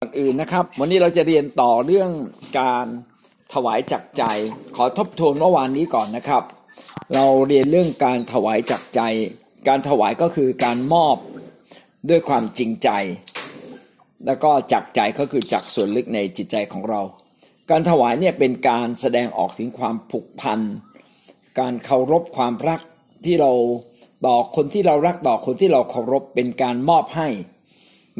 ก่อนอื่นนะครับ วันนี้เราจะเรียนต่อเรื่องการถวายจักใจ ขอทบทวนเมื่อวานนี้ก่อนนะครับ เราเรียนเรื่องการถวายจักใจ การถวายก็คือการมอบด้วยความจริงใจ แล้วก็จักใจก็คือจักส่วนลึกในจิตใจของเรา การถวายเนี่ยเป็นการแสดงออกถึงความผูกพัน การเคารพความรักที่เราต่อคนที่เรารักต่อคนที่เราเคารพเป็นการมอบให้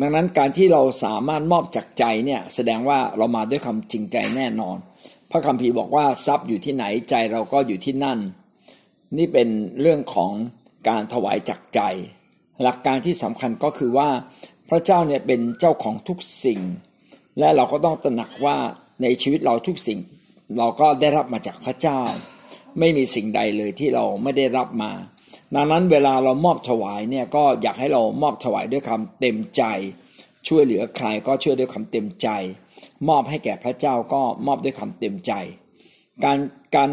ดังนั้นการที่เราสามารถมอบจากใจเนี่ยแสดงว่าเรามาด้วยความจริงใจแน่นอน พระคัมภีร์บอกว่าทรัพย์อยู่ที่ไหนใจเราก็อยู่ที่นั่น นี่เป็นเรื่องของการถวายจากใจ หลักการที่สำคัญก็คือว่าพระเจ้าเนี่ยเป็นเจ้าของทุกสิ่ง และเราก็ต้องตระหนักว่าในชีวิตเราทุกสิ่ง เราก็ได้รับมาจากพระเจ้า ไม่มีสิ่งใดเลยที่เราไม่ได้รับมา ดังนั้นเวลาเรามอบถวายเนี่ยก็อยากให้เรามอบถวายด้วยคำเต็มใจ ช่วยเหลือใครก็ช่วยด้วยคำเต็มใจ มอบให้แก่พระเจ้าก็มอบด้วยคำเต็มใจ การการ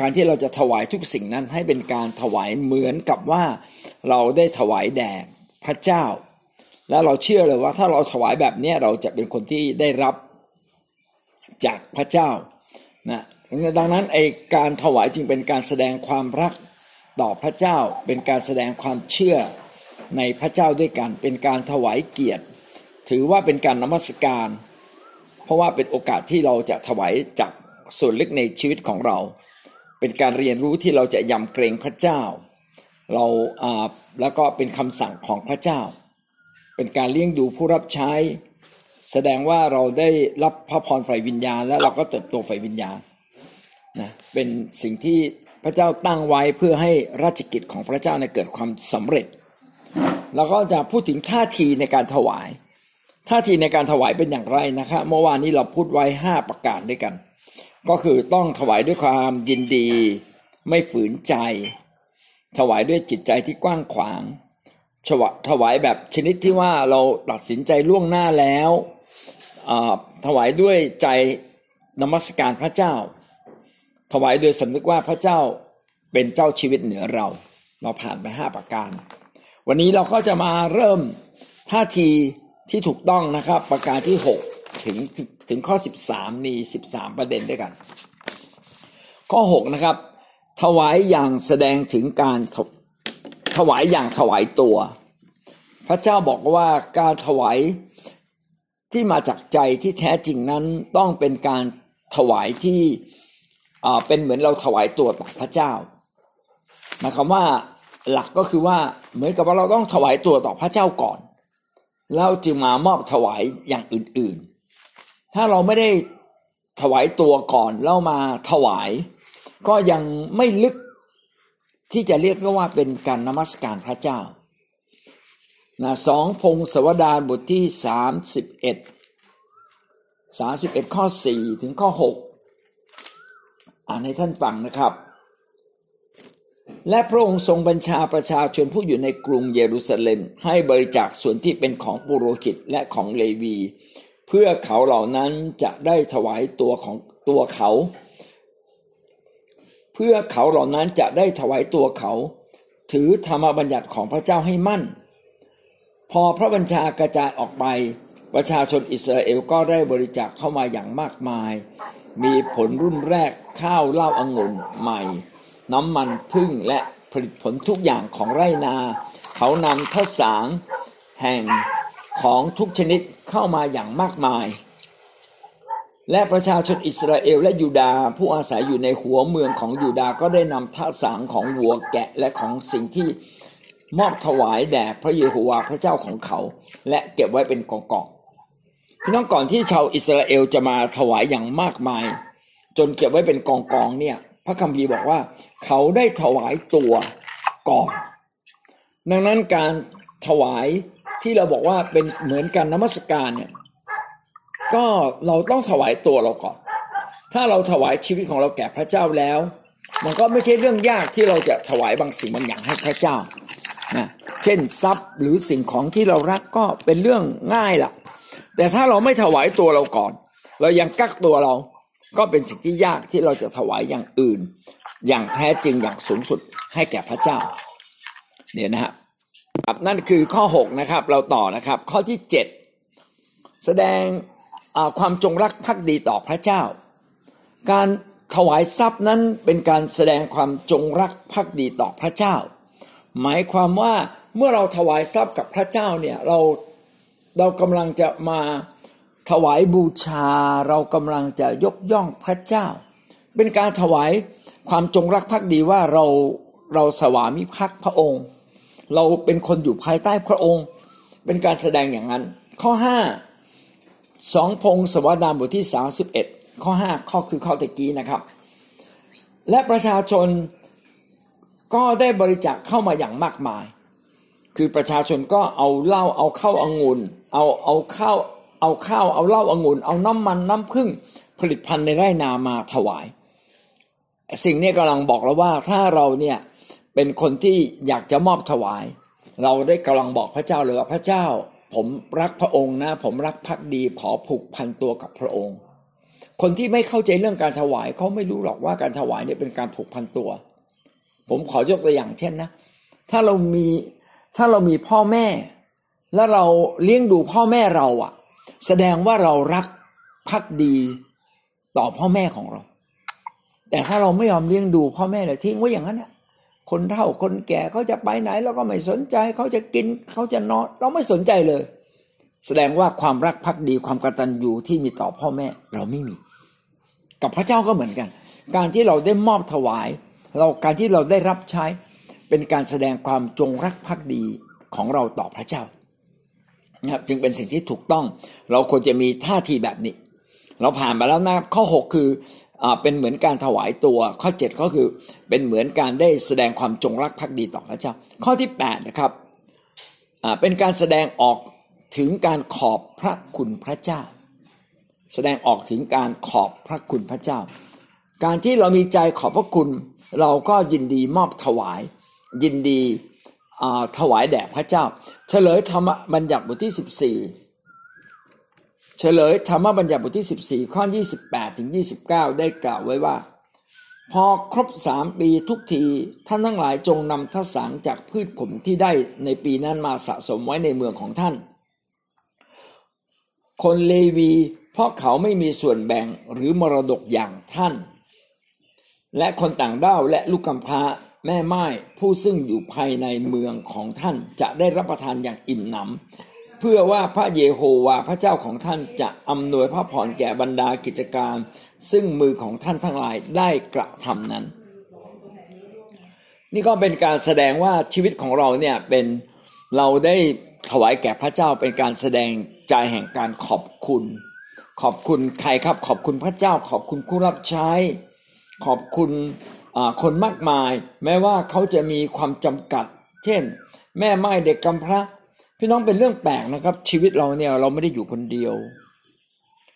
การที่เราจะถวายทุกสิ่งนั้นให้เป็นการถวายเหมือนกับว่าเราได้ถวายแด่พระเจ้า แล้วเราเชื่อเลยว่าถ้าเราถวายแบบนี้เราจะเป็นคนที่ได้รับจากพระเจ้านะดังนั้นไอการถวายจึงเป็นการแสดงความรัก ต่อพระเจ้าเป็นการแสดงความเชื่อในพระเจ้าด้วยกัน เป็นการถวายเกียรติ ถือว่าเป็นการนมัสการ เพราะว่าเป็นโอกาสที่เราจะถวายจากส่วนลึกในชีวิตของเรา เป็นการเรียนรู้ที่เราจะยำเกรงพระเจ้า เราแล้วก็เป็นคำสั่งของพระเจ้า เป็นการเลี้ยงดูผู้รับใช้ แสดงว่าเราได้รับพระพรฝ่ายวิญญาณ และเราก็เติบโตฝ่ายวิญญาณนะเป็นสิ่งที่ พระเจ้าตั้งไว้เพื่อให้ราชกิจของพระเจ้าในเกิดความสำเร็จ แล้วก็จะพูดถึงท่าทีในการถวาย ท่าทีในการถวายเป็นอย่างไรนะครับเมื่อวานนี้เราพูดไว้5ประการด้วยกัน ก็คือต้องถวายด้วยความยินดี ไม่ฝืนใจ ถวายด้วยจิตใจที่กว้างขวางถวายแบบชนิดที่ว่าเราตัดสินใจล่วงหน้าแล้วถวายด้วยใจนมัสการพระเจ้า ถวายโดยสำนึกว่าพระเจ้าเป็นเจ้าชีวิตเหนือเรา เราผ่านไปห้าประการ วันนี้เราก็จะมาเริ่มท่าทีที่ถูกต้องนะครับ ประการที่6ถึงถึงข้อ13มี13ประเด็นด้วยกัน ข้อ6นะครับ ถวายอย่างแสดงถึงการถวายอย่างถวายตัว พระเจ้าบอกว่าการถวายที่มาจากใจที่แท้จริงนั้นต้องเป็นการถวายที่ เป็นเหมือนเราถวายตัวต่อพระเจ้าหมายความว่าหลักก็คือว่าเหมือนกับว่าเราต้องถวายตัวต่อพระเจ้าก่อน แล้วจึงมามอบถวายอย่างอื่นๆ ถ้าเราไม่ได้ถวายตัวก่อนแล้วมาถวาย ก็ยังไม่ลึกที่จะเรียกว่าเป็นการนมัสการพระเจ้านะสองพงศวดารบทที่สามสิบเอ็ดสาสิบเอ็ดข้อสี่ถึงข้อหก อ่านให้ท่านฟังนะครับ และพระองค์ทรงบัญชาประชาชนผู้อยู่ในกรุงเยรูซาเล็ม ให้บริจาคส่วนที่เป็นของปุโรหิตและของเลวี เพื่อเขาเหล่านั้นจะได้ถวายตัวของตัวเขา เพื่อเขาเหล่านั้นจะได้ถวายตัวเขา ถือธรรมบัญญัติของพระเจ้าให้มั่น พอพระบัญชากระจายออกไปประชาชนอิสราเอลก็ได้บริจาคเข้ามาอย่างมากมาย มีผลรุ่นแรกข้าวเหล้าอางุ่นใหม่ น้ำมันพึ่งและผลิตผลทุกอย่างของไรนา เขานำทศางแห่งของทุกชนิดเข้ามาอย่างมากมาย และประชาชนอิสราเอลและยูดาห์ผู้อาศัยอยู่ในหัวเมืองของยูดาห์ก็ได้นำทศางของวัวแกะและของสิ่งที่มอบถวายแด่พระเยโฮวาห์พระเจ้าของเขา และเก็บไว้เป็นกองกอง พี่น้องก่อนที่ชาวอิสราเอลจะมาถวายอย่างมากมาย จนเก็บไว้เป็นกองกองเนี่ย พระคัมภีร์บอกว่า เขาได้ถวายตัวก่อนดังนั้นการถวายที่เราบอกว่าเป็นเหมือนการนมัสการเนี่ยก็เราต้องถวายตัวเราก่อน ถ้าเราถวายชีวิตของเราแก่พระเจ้าแล้ว มันก็ไม่ใช่เรื่องยากที่เราจะถวายบางสิ่งบางอย่างให้พระเจ้านะเช่นทรัพย์หรือสิ่งของที่เรารักก็เป็นเรื่องง่ายละ แต่ถ้าเราไม่ถวายตัวเราก่อน เรายังกักตัวเราก็เป็นสิ่งที่ยากที่เราจะถวายอย่างอื่น อย่างแท้จริงอย่างสูงสุดให้แก่พระเจ้า เนี่ยนะครับนั่นคือข้อ 6 นะครับ เราต่อนะครับ ข้อที่แสดงความจงรักภักดีต่อพระเจ้า การถวายทรัพย์นั้นเป็นการแสดงความจงรักภักดีต่อพระเจ้า หมายความว่าเมื่อเราถวายทรัพย์กับพระเจ้าเนี่ยเรา เรากำลังจะมาถวายบูชา เรากำลังจะยกย่องพระเจ้า เป็นการถวายความจงรักภักดีว่าเราเราสวามิภักดิ์พระองค์ เราเป็นคนอยู่ภายใต้พระองค์ เป็นการแสดงอย่างนั้น ข้อห้าสองพงศวดามบทที่สาสิบเอ็ดข้อห้าข้อคือข้อตะกี้นะครับ และประชาชนก็ได้บริจาคเข้ามาอย่างมากมาย คือประชาชนก็เอาเหล้าเอาข้าวองุ่นเอาเอาข้าวเอาข้าวเอาเหล้าองุ่นเอาน้ำมันน้ำผึ้งผลิตภัณฑ์ในไร่นามาถวาย สิ่งนี้กำลังบอกแล้วว่าถ้าเราเนี่ยเป็นคนที่อยากจะมอบถวาย เราได้กำลังบอกพระเจ้าเลยว่าพระเจ้า ผมรักพระองค์นะ ผมรักพักดีขอผูกพันตัวกับพระองค์ คนที่ไม่เข้าใจเรื่องการถวายเขาไม่รู้หรอกว่าการถวายเนี่ยเป็นการผูกพันตัว ผมขอยกตัวอย่างเช่นนะ ถ้าเรามี ถ้าเรามีพ่อแม่ แล้วเราเลี้ยงดูพ่อแม่เราอะแสดงว่าเรารักพักดีต่อพ่อแม่ของเรา แต่ถ้าเราไม่ยอมเลี้ยงดูพ่อแม่เลยทิ้งไว้อย่างนั้นอะคนเฒ่าคนแก่เขาจะไปไหนเราก็ไม่สนใจเขาจะกินเขาจะนอน เราไม่สนใจเลย แสดงว่าความรักพักดีความกตัญญูที่มีต่อพ่อแม่ เราไม่มี กับพระเจ้าก็เหมือนกัน การที่เราได้มอบถวาย เราการที่เราได้รับใช้ เป็นการแสดงความจงรักภักดีของเราต่อพระเจ้านะครับจึงเป็นสิ่งที่ถูกต้อง เราควรจะมีท่าทีแบบนี้ เราผ่านมาแล้วนะข้อ 6 คือเป็นเหมือนการถวายตัว ข้อ 7 ก็คือเป็นเหมือนการได้แสดงความจงรักภักดีต่อพระเจ้า ข้อที่ 8 นะครับเป็นการแสดงออกถึงการขอบพระคุณพระเจ้า แสดงออกถึงการขอบพระคุณพระเจ้า การที่เรามีใจขอบพระคุณ เราก็ยินดีมอบถวาย ยินดีถวายแด่พระเจ้า เฉลยธรรมบัญญัติบทที่14เฉลยธรรมบัญญัติบทที่14ข้อ28ถึง29ได้กล่าวไว้ว่า พอครบสามปีทุกทีท่านทั้งหลายจงนำทสังจากพืชผลที่ได้ในปีนั้นมาสะสมไว้ในเมืองของท่าน คนเลวี เพราะเขาไม่มีส่วนแบ่งหรือมรดกอย่างท่าน และคนต่างด้าวและลูกกำพร้า แม่ไม้ผู้ซึ่งอยู่ภายในเมืองของท่านจะได้รับประทานอย่างอิ่มหนำเพื่อว่าพระเยโฮวาพระเจ้าของท่านจะอำนวยพระพรแก่บรรดากิจการ ซึ่งมือของท่านทั้งหลายได้กระทำนั้น นี่ก็เป็นการแสดงว่าชีวิตของเราเนี่ยเป็นเราได้ถวายแก่พระเจ้าเป็นการแสดงใจแห่งการขอบคุณ ขอบคุณใครครับ ขอบคุณพระเจ้า ขอบคุณผู้รับใช้ ขอบคุณ คนมากมาย แม้ว่าเขาจะมีความจำกัด เช่น แม่ไม้เด็กกำพร้าพี่น้องเป็นเรื่องแปลกนะครับ ชีวิตเราเนี่ยเราไม่ได้อยู่คนเดียว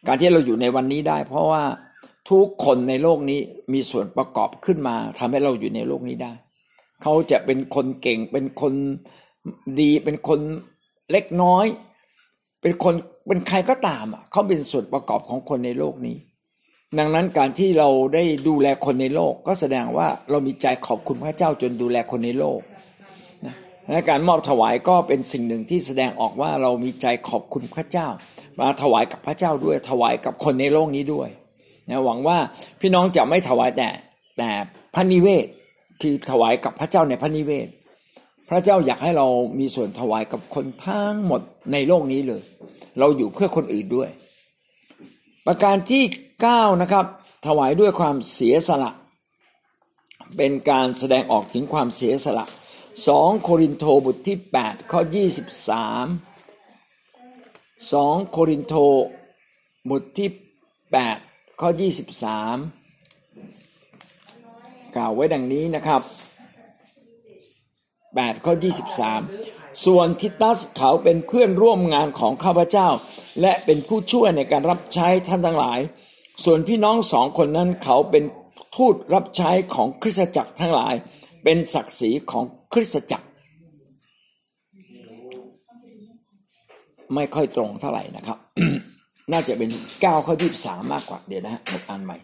การที่เราอยู่ในวันนี้ได้ เพราะว่าทุกคนในโลกนี้มีส่วนประกอบขึ้นมาทำให้เราอยู่ในโลกนี้ได้ เขาจะเป็นคนเก่งเป็นคนดีเป็นคนเล็กน้อย เป็นคนเป็นใครก็ตามอะเขาเป็นส่วนประกอบของคนในโลกนี้ ดังนั้นการที่เราได้ดูแลคนในโลก ก็แสดงว่าเรามีใจขอบคุณพระเจ้าจนดูแลคนในโลกนะและการมอบถวายก็เป็นสิ่งหนึ่งที่แสดงออกว่าเรามีใจขอบคุณพระเจ้า มาถวายกับพระเจ้าด้วยถวายกับคนในโลกนี้ด้วยนะหวังว่าพี่น้องจะไม่ถวายแต่แต่พระนิเวศคือถวายกับพระเจ้าในพระนิเวศ พระเจ้าอยากให้เรามีส่วนถวายกับคนทั้งหมดในโลกนี้เลย เราอยู่เพื่อคนอื่นด้วย ประการที่ 9นะครับถวายด้วยความเสียสละ เป็นการแสดงออกถึงความเสียสละสองโครินโตบทที่ 8 ข้อ 23 2 โครินโตบทที่ 8 ข้อ 23 กล่าวไว้ดังนี้นะครับ 8 ข้อ 23 ส่วนทิตัสเขาเป็นเพื่อนร่วมงานของข้าพเจ้า และเป็นผู้ช่วยในการรับใช้ท่านทั้งหลาย ส่วนพี่น้องสองคนนั้นเขาเป็นทูตรับใช้ของคริสตจักรทั้งหลาย เป็นศักดิ์ศรีของคริสตจักร ไม่ค่อยตรงเท่าไหร่นะครับ น่าจะเป็นเก้าข้อที่สามมากกว่าเดี๋ยวนะฮะอ่านใหม่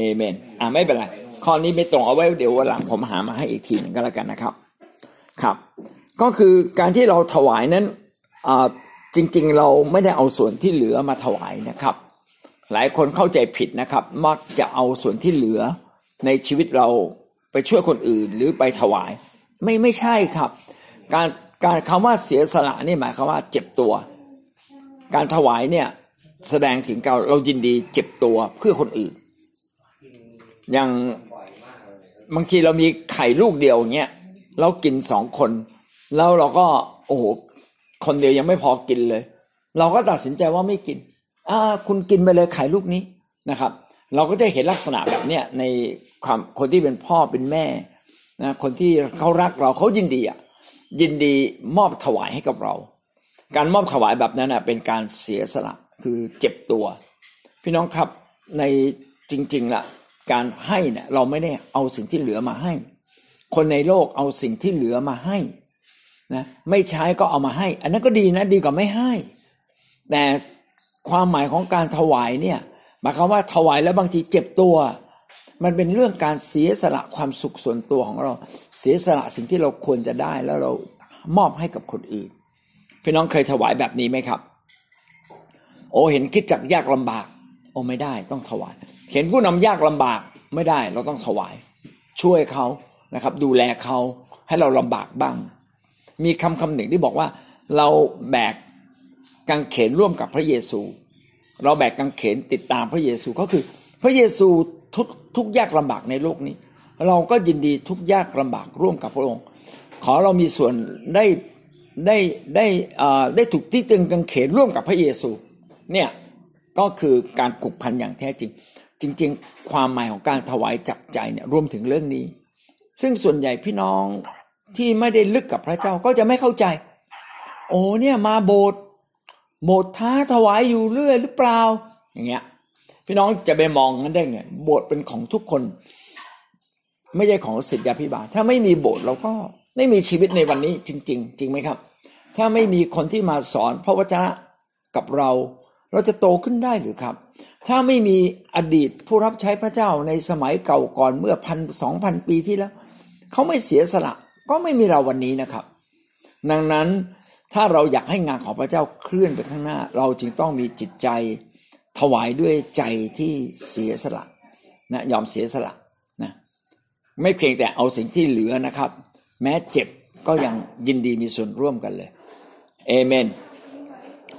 เอเมน อ่าไม่เป็นไร ข้อนี้ไม่ตรงเอาไว้เดี๋ยววันหลังผมหามาให้อีกทีหนึ่งก็แล้วกันนะครับ ครับ ก็คือการที่เราถวายนั้นอ่าจริง ๆ เราไม่ได้เอาส่วนที่เหลือมาถวายนะครับ หลายคนเข้าใจผิดนะครับ มักจะเอาส่วนที่เหลือในชีวิตเราไปช่วยคนอื่นหรือไปถวาย ไม่ไม่ใช่ครับ การการคำว่าเสียสละนี่หมายความว่าเจ็บตัว การถวายเนี่ยแสดงถึงเราเรายินดีเจ็บตัวเพื่อคนอื่น อย่างบางทีเรามีไข่ลูกเดียวเงี้ยเรากินสองคน แล้วเราก็โอ้โหคนเดียวยังไม่พอกินเลย เราก็ตัดสินใจว่าไม่กินอ่าคุณกินไปเลยไข่ลูกนี้นะครับ เราก็จะเห็นลักษณะแบบเนี้ยในความคนที่เป็นพ่อเป็นแม่นะคนที่เขารักเราเขายินดีอะยินดีมอบถวายให้กับเรา การมอบถวายแบบนั้นเป็นการเสียสละคือเจ็บตัว พี่น้องครับในจริงๆล่ะ การให้เนี่ยเราไม่ได้เอาสิ่งที่เหลือมาให้ คนในโลกเอาสิ่งที่เหลือมาให้นะไม่ใช้ก็เอามาให้ อันนั้นก็ดีนะดีกว่าไม่ให้ แต่ความหมายของการถวายเนี่ยหมายความว่าถวายแล้วบางทีเจ็บตัว มันเป็นเรื่องการเสียสละความสุขส่วนตัวของเรา เสียสละสิ่งที่เราควรจะได้แล้วเรามอบให้กับคนอื่นพี่น้องเคยถวายแบบนี้ไหมครับ โอเห็นคิดจักยากลำบาก โอไม่ได้ต้องถวาย เห็นผู้นำยากลำบากไม่ได้ เราต้องถวาย ช่วยเขานะครับ ดูแลเขาให้เราลำบากบ้าง มีคำคำหนึ่งที่บอกว่า เราแบกกางเขนร่วมกับพระเยซู เราแบกกางเขนติดตามพระเยซูก็คือ พระเยซูทุกทุกยากลำบากในโลกนี้ เราก็ยินดีทุกยากลำบากร่วมกับพระองค์ ขอเรามีส่วนได้ได้ได้ได้ถูกที่ตึงกางเขนร่วมกับพระเยซู เนี่ยก็คือการผูกพันอย่างแท้จริง จริงๆ ความหมายของการถวายจับใจเนี่ยรวมถึงเรื่องนี้ ซึ่งส่วนใหญ่พี่น้องที่ไม่ได้ลึกกับพระเจ้าก็จะไม่เข้าใจ โอ้เนี่ยมาโบสถ์โบสถ์ท้าถวายอยู่เรื่อยหรือเปล่า อย่างเงี้ย พี่น้องจะไปมองกันได้ไงโบสถ์เป็นของทุกคน ไม่ใช่ของศิษยาพิบาลถ้าไม่มีโบสถ์เราก็ไม่มีชีวิตในวันนี้ จริง ๆ จริงไหมครับ ถ้าไม่มีคนที่มาสอนพระวจนะกับเรา เราจะโตขึ้นได้หรือครับ ถ้าไม่มีอดีตผู้รับใช้พระเจ้าในสมัยเก่าก่อนเมื่อพันสองพันปีที่แล้ว เขาไม่เสียสละก็ไม่มีเราวันนี้นะครับ ดังนั้นถ้าเราอยากให้งานของพระเจ้าเคลื่อนไปข้างหน้า เราจึงต้องมีจิตใจถวายด้วยใจที่เสียสละนะยอมเสียสละนะไม่เพียงแต่เอาสิ่งที่เหลือนะครับ แม้เจ็บก็ยังยินดีมีส่วนร่วมกันเลยเอเมน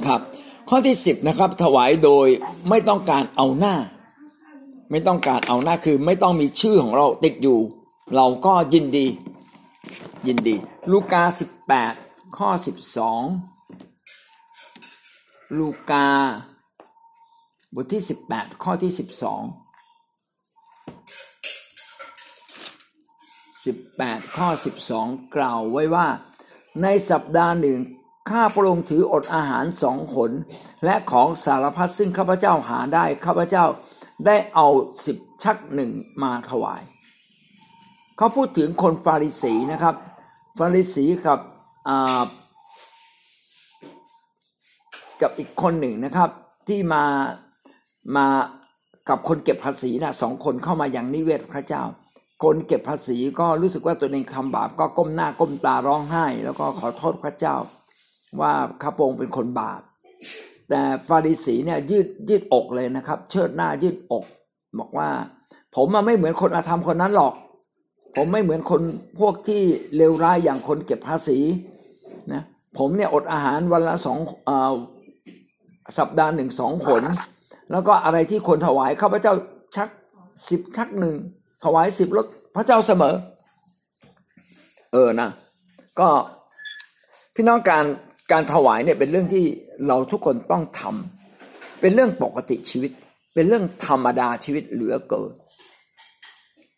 ครับ ข้อที่สิบนะครับ ถวายโดยไม่ต้องการเอาหน้า ไม่ต้องการเอาหน้าคือไม่ต้องมีชื่อของเราติดอยู่ เราก็ยินดี ยินดี ลูกาสิบแปดข้อสิบสองลูกา บทที่สิบแปดข้อที่สิบสองสิบแปดข้อสิบสองกล่าวไว้ว่า ในสัปดาห์หนึ่ง ข้าพระองค์ถืออดอาหารสองขน และของสารพัดซึ่งข้าพเจ้าหาได้ข้าพเจ้าได้เอาสิบชักหนึ่งมาถวาย เขาพูดถึงคนฟาริสีนะครับ ฟาริสีกับกับอีกคนหนึ่งนะครับที่มามากับคนเก็บภาษีนะสองคนเข้ามาอย่างนิเวศพระเจ้า คนเก็บภาษีก็รู้สึกว่าตัวเองทำบาปก็ก้มหน้าก้มตาร้องไห้ แล้วก็ขอโทษพระเจ้า ว่าข้าพงเป็นคนบาป แต่ฟาริสีเนี่ยยืดยืดอกเลยนะครับ เชิดหน้ายืดอก บอกว่า ผมมาไม่เหมือนคนอาธรรมคนนั้นหรอก ผมไม่เหมือนคนพวกที่เลวร้ายอย่างคนเก็บภาษีนะผมเนี่ยอดอาหารวันละสองอสัปดาห์หนึ่งสองผล แล้วก็อะไรที่คนถวายข้าพเจ้าชักสิบชักหนึ่งถวายสิบรถพระเจ้าเสมอ เออนะ ก็พี่น้องการ การถวายเนี่ยเป็นเรื่องที่เราทุกคนต้องทำเป็นเรื่องปกติชีวิต เป็นเรื่องธรรมดาชีวิตเหลือเกิน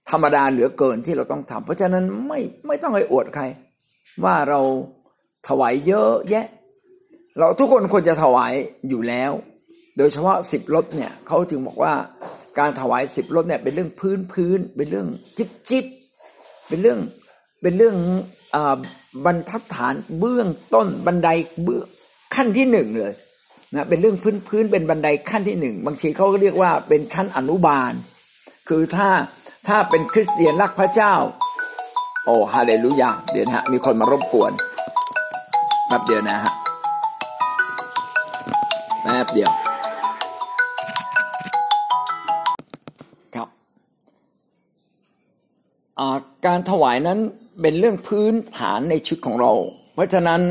ธรรมดาเหลือเกินที่เราต้องทำเพราะฉะนั้นไม่ไม่ต้องไปอวดใคร ว่าเราถวายเยอะแยะ เราทุกคนควรจะถวายอยู่แล้ว โดยเฉพาะสิบรถเนี่ยเขาจึงบอกว่าการถวายสิบรถเนี่ยเป็นเรื่องพื้นพื้นเป็นเรื่องจิบจิบเป็นเรื่องเป็นเรื่อง บรรทัดฐานเบื้องต้นบันไดเบื้องขั้นที่หนึ่งเลยนะเป็นเรื่องพื้นพื้นเป็นบันไดขั้นที่หนึ่งบางทีเขาก็เรียกว่าเป็นชั้นอนุบาล คือถ้าถ้าเป็นคริสเตียนรักพระเจ้า โอ้ฮาเลลูยาเดี๋ยวนะฮะมีคนมารบกวนแป๊บเดียวนะฮะแป๊บเดียวครับการถวายนั้น เป็นเรื่องพื้นฐานในชุดของเรา เพราะฉะนั้น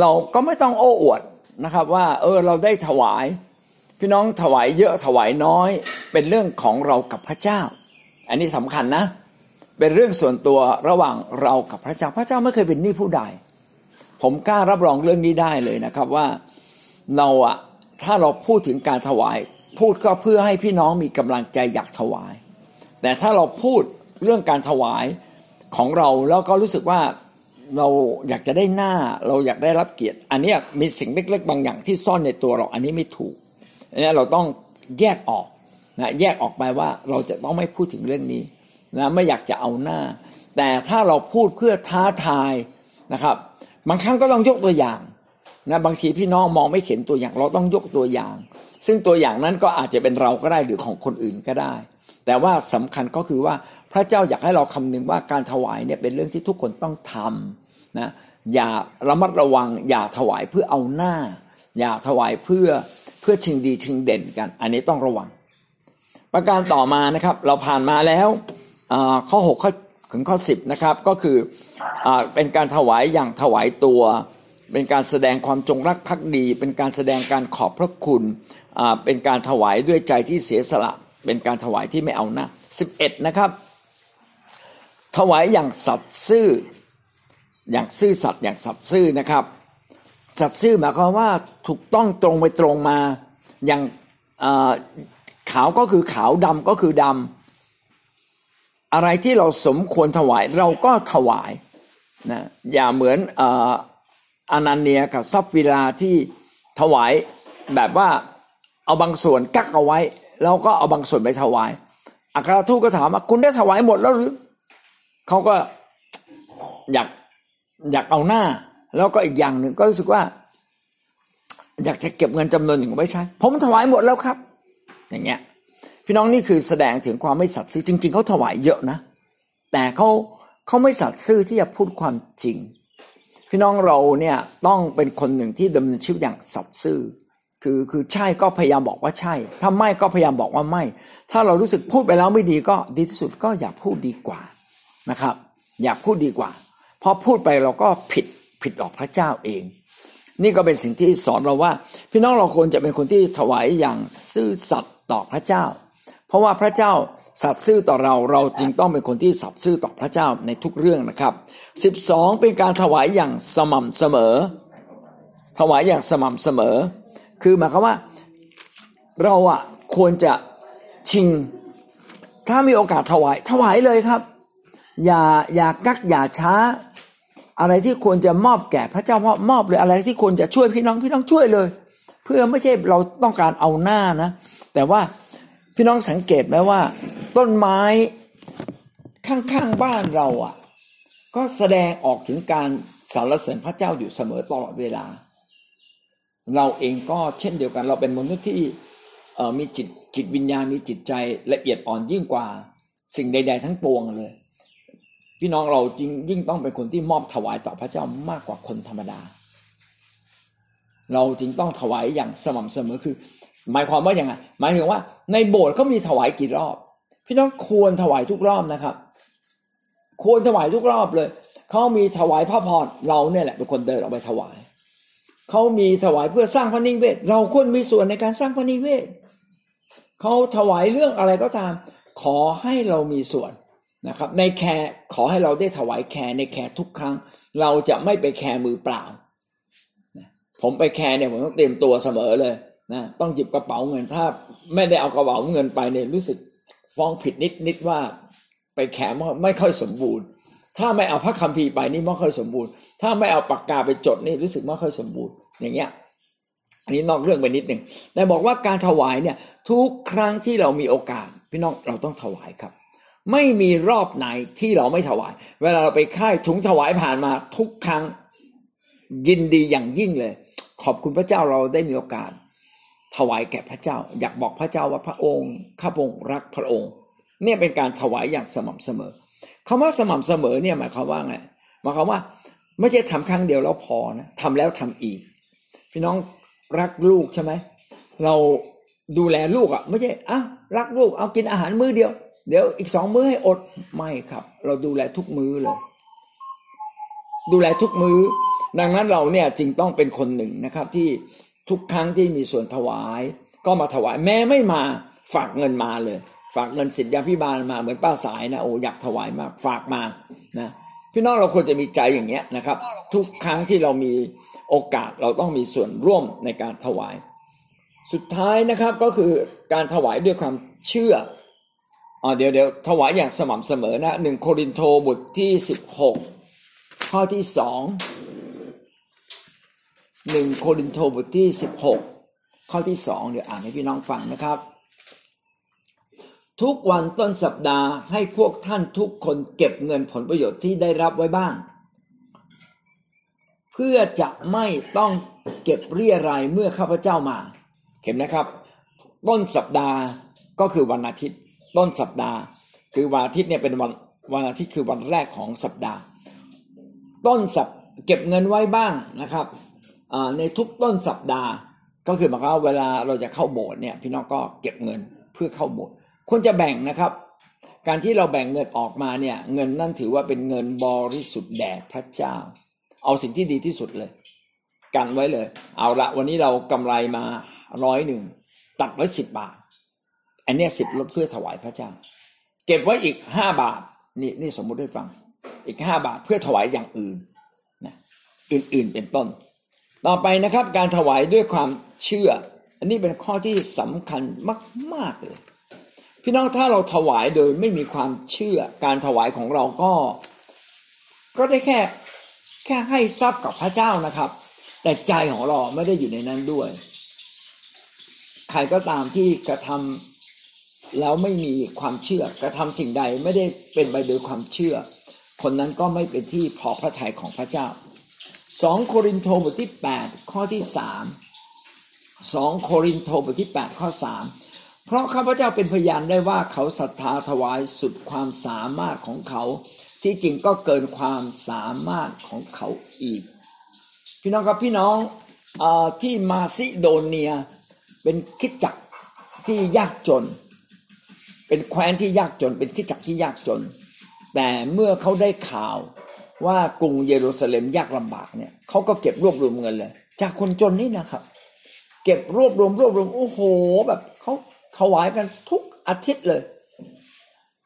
เราก็ไม่ต้องโอ้อวดนะครับ ว่าเออเราได้ถวาย พี่น้องถวายเยอะถวายน้อย เป็นเรื่องของเรากับพระเจ้า อันนี้สำคัญนะ เป็นเรื่องส่วนตัวระหว่างเรากับพระเจ้า พระเจ้าไม่เคยเป็นหนี้ผู้ใด ผมกล้ารับรองเรื่องนี้ได้เลยนะครับว่าเราอะถ้าเราพูดถึงการถวาย พูดก็เพื่อให้พี่น้องมีกำลังใจอยากถวาย แต่ถ้าเราพูดเรื่องการถวาย ของเราแล้วก็รู้สึกว่าเราอยากจะได้หน้าเราอยากได้รับเกียรติ อันนี้มีสิ่งเล็กๆ บางอย่างที่ซ่อนในตัวเรา อันนี้ไม่ถูกนี่เราต้องแยกออกนะแยกออกไปว่าเราจะต้องไม่พูดถึงเรื่องนี้นะไม่อยากจะเอาหน้า แต่ถ้าเราพูดเพื่อท้าทายนะครับ บางครั้งก็ต้องยกตัวอย่างนะบางทีพี่น้องมองไม่เห็นตัวอย่างเราต้องยกตัวอย่าง ซึ่งตัวอย่างนั้นก็อาจจะเป็นเราก็ได้หรือของคนอื่นก็ได้ แต่ว่าสำคัญก็คือว่า พระเจ้าอยากให้เราคำนึงว่าการถวายเนี่ยเป็นเรื่องที่ทุกคนต้องทำนะอย่าระมัดระวัง อย่าถวายเพื่อเอาหน้า อย่าถวายเพื่อเพื่อชิงดีชิงเด่นกัน อันนี้ต้องระวัง ประการต่อมานะครับ เราผ่านมาแล้วข้อ6ข้อถึงข้อ 10นะครับก็คืออเป็นการถวายอย่างถวายตัว เป็นการแสดงความจงรักภักดี เป็นการแสดงการขอบพระคุณเป็นการถวายด้วยใจที่เสียสละ เป็นการถวายที่ไม่เอาหน้า11นะครับ ถวายอย่างสัตย์ซื่อ อย่างซื่อสัตย์อย่างสัตย์ซื่อนะครับ สัตย์ซื่อหมายความว่าถูกต้องตรงไปตรงมา อย่างขาวก็คือขาวดำก็คือดำอะไรที่เราสมควรถวายเราก็ถวายนะอย่าเหมือนอานันเนียกับซับวิลาที่ถวายแบบว่าเอาบางส่วนกักเอาไว้ แล้วก็เอาบางส่วนไปถวายอัครทูตก็ถามว่าคุณได้ถวายหมดแล้วหรือ เขาก็อยากอยากเอาหน้า แล้วก็อีกอย่างหนึ่งก็รู้สึกว่า อยากจะเก็บเงินจำนวนหนึ่งไว้ใช้ ผมถวายหมดแล้วครับ อย่างเงี้ย พี่น้องนี่คือแสดงถึงความไม่สัตย์ซื่อจริง ๆเขาถวายเยอะนะ แต่เขาเขาไม่สัตย์ซื่อที่จะพูดความจริง พี่น้องเราเนี่ยต้องเป็นคนหนึ่งที่ดำเนินชีวิตอย่างสัตย์ซื่อคือคือใช่ก็พยายามบอกว่าใช่ ถ้าไม่ก็พยายามบอกว่าไม่ ถ้าเรารู้สึกพูดไปแล้วไม่ดีก็ดีที่สุดก็อย่าพูดดีกว่า นะครับ อยากพูดดีกว่าพอพูดไปเราก็ผิดผิดต่อพระเจ้าเอง นี่ก็เป็นสิ่งที่สอนเราว่า พี่น้องเราควรจะเป็นคนที่ถวายอย่างซื่อสัตย์ต่อพระเจ้า เพราะว่าพระเจ้าสัตย์ซื่อต่อเราเราจึงต้องเป็นคนที่สัตย์ซื่อต่อพระเจ้าในทุกเรื่องนะครับ 12 เป็นการถวายอย่างสม่ำเสมอ ถวายอย่างสม่ำเสมอ คือหมายความว่าเราอะควรจะชิง ถ้ามีโอกาสถวายถวายเลยครับ อย่าอย่ากักอย่าช้า อะไรที่ควรจะมอบแก่พระเจ้ามอบมอบเลยอะไรที่ควรจะช่วยพี่น้องพี่น้องช่วยเลย เพื่อไม่ใช่เราต้องการเอาหน้านะ แต่ว่าพี่น้องสังเกตไหมว่า ต้นไม้ข้างๆบ้านเราอะ ก็แสดงออกถึงการสรรเสริญพระเจ้าอยู่เสมอตลอดเวลา เราเองก็เช่นเดียวกัน เราเป็นมนุษย์ที่มีจิตจิตวิญญาณมีจิตใจละเอียดอ่อนยิ่งกว่า สิ่งใด ๆ ทั้งปวงเลย พี่น้องเราจริงยิ่งต้องเป็นคนที่มอบถวายต่อพระเจ้ามากกว่าคนธรรมดา เราจึงต้องถวายอย่างสม่ำเสมอคือ หมายความว่าอย่างไงหมายถึงว่า ในโบสถ์เขามีถวายกี่รอบ พี่น้องควรถวายทุกรอบนะครับ ควรถวายทุกรอบเลยเขามีถวายพระพรเราเนี่ยแหละเป็นคนเดินออกไปถวายเขามีถวายเพื่อสร้างพระนิเวศ เราควรมีส่วนในการสร้างพระนิเวศเขาถวายเรื่องอะไรก็ตาม ขอให้เรามีส่วน นะครับใน care ขอให้เราได้ถวาย care ใน care ทุกครั้ง เราจะไม่ไป care มือเปล่า ผมไป care เนี่ยผมต้องเตรียมตัวเสมอเลยนะต้องหยิบกระเป๋าเงินถ้าไม่ได้เอากระเป๋าเงินไปเนี่ยรู้สึกฟ้องผิดนิดนิดว่าไป care ไม่ค่อยสมบูรณ์ ถ้าไม่เอาพระคัมภีร์ไปนี่ไม่ค่อยสมบูรณ์ ถ้าไม่เอาปากกาไปจดนี่รู้สึกไม่ค่อยสมบูรณ์อย่างเงี้ยอันนี้นอกเรื่องไปนิดหนึ่งแต่บอกว่าการถวายเนี่ยทุกครั้งที่เรามีโอกาส พี่น้องเราต้องถวายครับ ไม่มีรอบไหนที่เราไม่ถวาย เวลาเราไปค่ายถุงถวายผ่านมาทุกครั้งยินดีอย่างยิ่งเลย ขอบคุณพระเจ้าเราได้มีโอกาส ถวายแก่พระเจ้า อยากบอกพระเจ้าว่าพระองค์ข้าพงรักพระองค์ เนี่ยเป็นการถวายอย่างสม่ำเสมอคำว่าสม่ำเสมอเนี่ยหมายความว่าไงหมายความว่าไม่ใช่ทำครั้งเดียวแล้วพอนะทำแล้วทำอีก พี่น้องรักลูกใช่ไหมเราดูแลลูกอะ ไม่ใช่อะรักลูกเอากินอาหารมื้อเดียว เดี๋ยวอีกสองมื้อให้อดไม่ครับ เราดูแลทุกมื้อเลย ดูแลทุกมื้อ ดังนั้นเราเนี่ยจึงต้องเป็นคนหนึ่งนะครับ ที่ทุกครั้งที่มีส่วนถวาย ก็มาถวายแม้ไม่มาฝากเงินมาเลย ฝากเงินสิทธิพิบาลมาเหมือนป้าสายนะโอ้อยากถวายมากฝากมานะพี่น้องเราควรจะมีใจอย่างเงี้ยนะครับ ทุกครั้งที่เรามีโอกาสเราต้องมีส่วนร่วมในการถวาย สุดท้ายนะครับก็คือการถวายด้วยความเชื่อ อ๋อเดี๋ยวเดี๋ยวถวายอย่างสม่ำเสมอนะหนึ่งโครินโตบทที่สิบหกข้อที่สองหนึ่งโครินโตบทที่สิบหกข้อที่สองเดี๋ยวอ่านให้พี่น้องฟังนะครับ ทุกวันต้นสัปดาห์ให้พวกท่านทุกคนเก็บเงินผลประโยชน์ที่ได้รับไว้บ้าง เพื่อจะไม่ต้องเก็บเรียรายเมื่อข้าพเจ้ามาเห็นนะครับ ต้นสัปดาห์ก็คือวันอาทิตย์ ต้นสัปดาห์ คือวันอาทิตย์เนี่ยเป็นวันวันอาทิตย์คือวันแรกของสัปดาห์ ต้นสัปเก็บเงินไว้บ้างนะครับในทุกต้นสัปดาห์ ก็คือหมายความว่าเวลาเราจะเข้าโบสถ์เนี่ยพี่น้องก็เก็บเงินเพื่อเข้าโบสถ์ควรจะแบ่งนะครับ การที่เราแบ่งเงินออกมาเนี่ยเงินนั่นถือว่าเป็นเงินบริสุทธิ์แด่พระเจ้า เอาสิ่งที่ดีที่สุดเลย กันไว้เลย เอาละวันนี้เรากำไรมาร้อยหนึ่งตัดไว้สิบบาท อันนี้สิบลดเพื่อถวายพระเจ้า เก็บไว้อีกห้าบาทนี่นี่สมมุติให้ฟัง อีกห้าบาทเพื่อถวายอย่างอื่นนะอื่นๆเป็นต้น ต่อไปนะครับ การถวายด้วยความเชื่อ อันนี้เป็นข้อที่สำคัญมากๆเลยพี่น้องถ้าเราถวายโดยไม่มีความเชื่อ การถวายของเราก็ ก็ได้แค่แค่ให้ทรัพย์กับพระเจ้านะครับ แต่ใจของเราไม่ได้อยู่ในนั้นด้วย ใครก็ตามที่กระทำ แล้วไม่มีความเชื่อกระทำสิ่งใดไม่ได้เป็นไปโดยความเชื่อ คนนั้นก็ไม่เป็นที่พอพระทัยของพระเจ้าสองโครินโตบทที่แปดข้อที่สามสองโครินโตบทที่แปดข้อสามเพราะข้าพเจ้าเป็นพยานได้ว่าเขาศรัทธาถวายสุดความสามารถของเขา ที่จริงก็เกินความสามารถของเขาอีก พี่น้องครับพี่น้องอที่มาซิโดเนียเป็นคิดจักที่ยากจน เป็นแคว้นที่ยากจนเป็นคิดจักที่ยากจน แต่เมื่อเขาได้ข่าวว่ากรุงเยรูซาเล็มยากลำบากเนี่ยเขาก็เก็บรวบรวมเงินเลย จากคนจนนี่นะครับ เก็บรวบรวมรวบรวมโอ้โห แบบเขาถวายกันทุกอาทิตย์เลย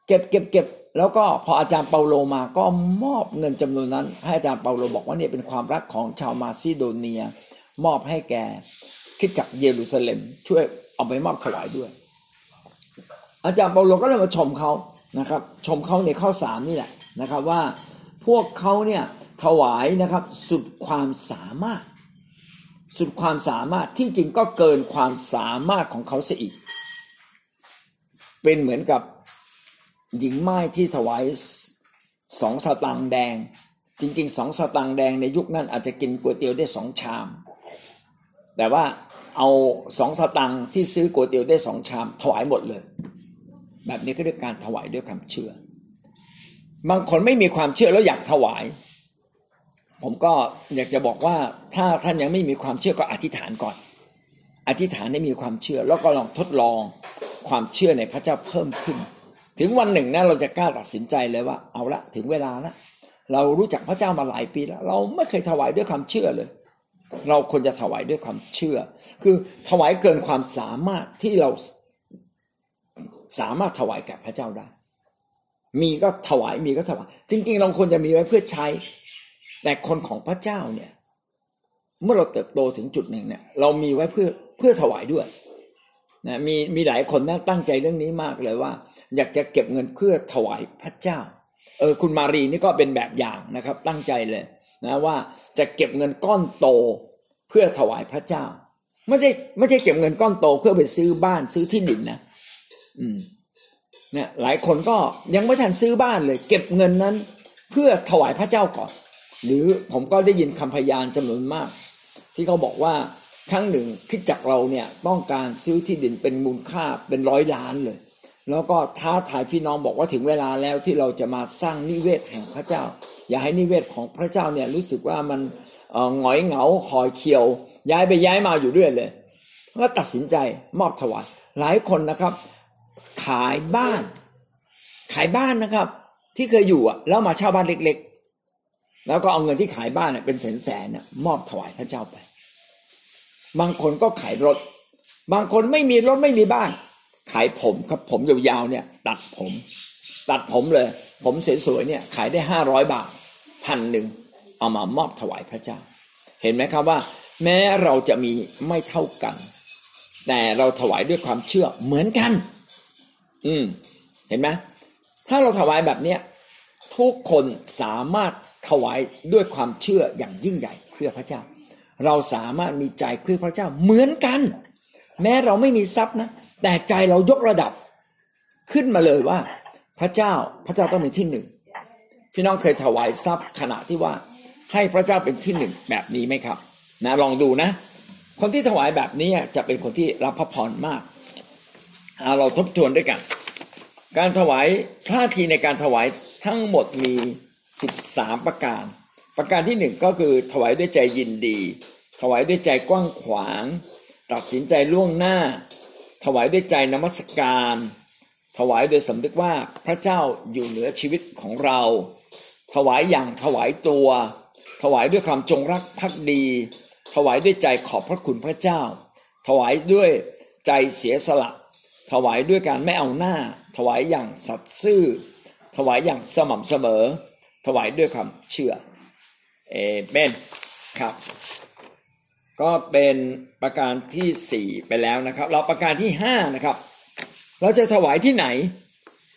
เก็บเก็บเก็บแล้วก็พออาจารย์เปาโลมาก็มอบเงินจำนวนนั้น ให้อาจารย์เปาโลบอกว่าเนี่ยเป็นความรักของชาวมาซิโดเนีย มอบให้แกคิดจักเยรูซาเล็ม ช่วยเอาไปมอบถวายด้วย อาจารย์เปาโลก็เลยมาชมเขานะครับ ชมเขาในข้อสามนี่แหละนะครับว่าพวกเขาเนี่ยถวายนะครับสุดความสามารถ สุดความสามารถที่จริงก็เกินความสามารถของเขาเสียอีก เป็นเหมือนกับหญิงไม้ที่ถวายสองสตางค์แดง จริงๆสองสตางค์แดงในยุคนั้นอาจจะกินก๋วยเตี๋ยวได้สองชาม แต่ว่าเอาสองสตางค์ที่ซื้อก๋วยเตี๋ยวได้สองชามถวายหมดเลย แบบนี้ก็เรียกการถวายด้วยความเชื่อ บางคนไม่มีความเชื่อแล้วอยากถวาย ผมก็อยากจะบอกว่าถ้าท่านยังไม่มีความเชื่อก็อธิษฐานก่อน อธิษฐานให้มีความเชื่อ แล้วก็ลองทดลองความเชื่อในพระเจ้าเพิ่มขึ้น ถึงวันหนึ่งนะเราจะกล้าตัดสินใจเลยว่า เอาละถึงเวลาละเรารู้จักพระเจ้ามาหลายปีแล้ว เราไม่เคยถวายด้วยความเชื่อเลย เราควรจะถวายด้วยความเชื่อ คือถวายเกินความสามารถที่เรา สามารถถวายกับพระเจ้าได้ มีก็ถวายมีก็ถวาย จริงๆเราควรจะมีไว้เพื่อใช้ แต่คนของพระเจ้าเนี่ย เมื่อเราเติบโตถึงจุดหนึ่งเนี่ย เรามีไว้เพื่อเพื่อถวายด้วยนะมีมีหลายคนนะตั้งใจเรื่องนี้มากเลยว่า อยากจะเก็บเงินเพื่อถวายพระเจ้า เออคุณมารีนี่ก็เป็นแบบอย่างนะครับ ตั้งใจเลยนะว่าจะเก็บเงินก้อนโตเพื่อถวายพระเจ้า ไม่ใช่ไม่ใช่เก็บเงินก้อนโตเพื่อไปซื้อบ้านซื้อที่ดินนะ อืมเนี่ยหลายคนก็ยังไม่ทันซื้อบ้านเลย เก็บเงินนั้น เพื่อถวายพระเจ้าก่อน หรือผมก็ได้ยินคำพยานจำนวนมาก ที่เขาบอกว่าครั้งหนึ่งคิดจักเราเนี่ยต้องการซื้อที่ดินเป็นมูลค่าเป็นร้อยล้านเลย แล้วก็ท้าทายพี่น้องบอกว่าถึงเวลาแล้วที่เราจะมาสร้างนิเวศแห่งพระเจ้า อย่าให้นิเวศของพระเจ้าเนี่ยรู้สึกว่ามันหงอยเหงาคอยเคียว ย้ายไปย้ายมาอยู่เรื่อยเลยก็ตัดสินใจมอบถวายหลายคนนะครับ ขายบ้าน ขายบ้านนะครับ ที่เคยอยู่อะ แล้วมาเช่าบ้านเล็ก ๆ แล้วก็เอาเงินที่ขายบ้านเนี่ยเป็นแสนๆเนี่ยมอบถวายพระเจ้าไป บางคนก็ขายรถ บางคนไม่มีรถไม่มีบ้าน ขายผมครับ ผมยาวๆเนี่ย ตัดผม ตัดผมเลย ผมสวยๆเนี่ย ขายได้ห้าร้อยบาทพันหนึ่งเอามามอบถวายพระเจ้า เห็นไหมครับว่า แม้เราจะมีไม่เท่ากัน แต่เราถวายด้วยความเชื่อเหมือนกัน อืม เห็นไหมถ้าเราถวายแบบเนี้ยทุกคนสามารถถวายด้วยความเชื่ออย่างยิ่งใหญ่เพื่อพระเจ้า เราสามารถมีใจเพื่อพระเจ้าเหมือนกัน แม้เราไม่มีทรัพย์นะแต่ใจเรายกระดับขึ้นมาเลยว่า พระเจ้าพระเจ้าต้องเป็นที่หนึ่งพี่น้องเคยถวายทรัพย์ขณะที่ว่าให้พระเจ้าเป็นที่หนึ่งแบบนี้ไหมครับ นะลองดูนะ คนที่ถวายแบบนี้จะเป็นคนที่รับพระพรมาก เราทบทวนด้วยกัน การถวายท่าทีในการถวายทั้งหมดมี 13 ประการ ประการที่หนึ่งก็คือถวายด้วยใจยินดี ถวายด้วยใจกว้างขวาง ตัดสินใจล่วงหน้า ถวายด้วยใจนมัสการ ถวายโดยสำนึกว่าพระเจ้าอยู่เหนือชีวิตของเรา ถวายอย่างถวายตัว ถวายด้วยความจงรักภักดี ถวายด้วยใจขอบพระคุณพระเจ้า ถวายด้วยใจเสียสละ ถวายด้วยการไม่เอาหน้า ถวายอย่างสัตย์ซื่อ ถวายอย่างสม่ำเสมอ ถวายด้วยความเชื่อเอเมนครับ ก็เป็นประการที่สี่ไปแล้วนะครับ เราประการที่ห้านะครับ เราจะถวายที่ไหน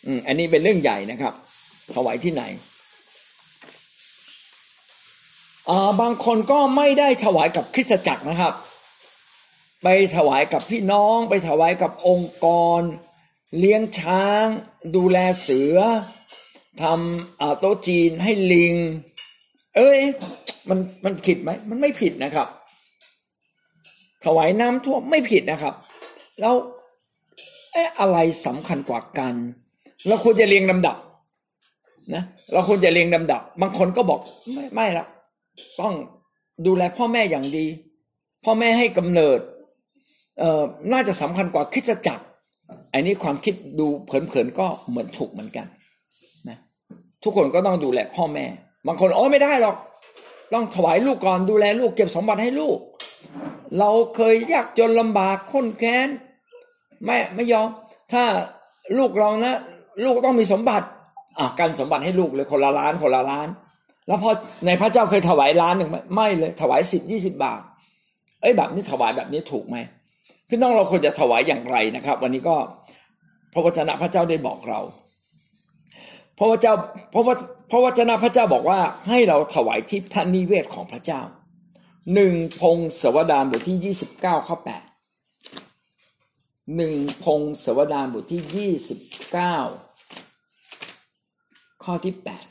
อืมอันนี้เป็นเรื่องใหญ่นะครับ ถวายที่ไหนอ่าบางคนก็ไม่ได้ถวายกับคริสตจักรนะครับ ไปถวายกับพี่น้อง ไปถวายกับองค์กร เลี้ยงช้าง ดูแลเสือทำโต๊ะจีนให้ลิง เอ้ย มันมันผิดไหมมันไม่ผิดนะครับ ถวายน้ำท่วมไม่ผิดนะครับ แล้วอะอะไรสำคัญกว่ากัน เราควรจะเรียงลำดับนะเราควรจะเรียงลำดับ บางคนก็บอกไม่ไม่ละต้องดูแลพ่อแม่อย่างดี พ่อแม่ให้กำเนิด เอ่อน่าจะสำคัญกว่าคิดจะจักอันนี้ความคิดดูเผินๆก็เหมือนถูกเหมือนกันนะทุกคนก็ต้องดูแลพ่อแม่ บางคนโอ้ไม่ได้หรอก ต้องถวายลูกก่อนดูแลลูกเก็บสมบัติให้ลูก เราเคยยากจนลำบากค้นแค้นไม่ไม่ยอม ถ้าลูกเรานะ ลูกต้องมีสมบัติอะกันสมบัติให้ลูกเลยคนละล้านคนละล้าน แล้วพอในพระเจ้าเคยถวายล้านหนึ่งไหมไม่เลย ถวายสิบยี่สิบบาท เอ้ยแบบนี้ถวายแบบนี้ถูกไหม พี่น้องเราควรจะถวายอย่างไรนะครับ วันนี้ก็พระวจนะพระเจ้าได้บอกเราพระวจนะพระวพระวจนะพระเจ้าบอกว่าให้เราถวายที่พระนิเวศของพระเจ้าหนึ่งพงศวดานบทที่ยี่สิบเก้าข้อแปดหนึ่งพงศวดานบทที่ยี่สิบเก้าข้อที่แปด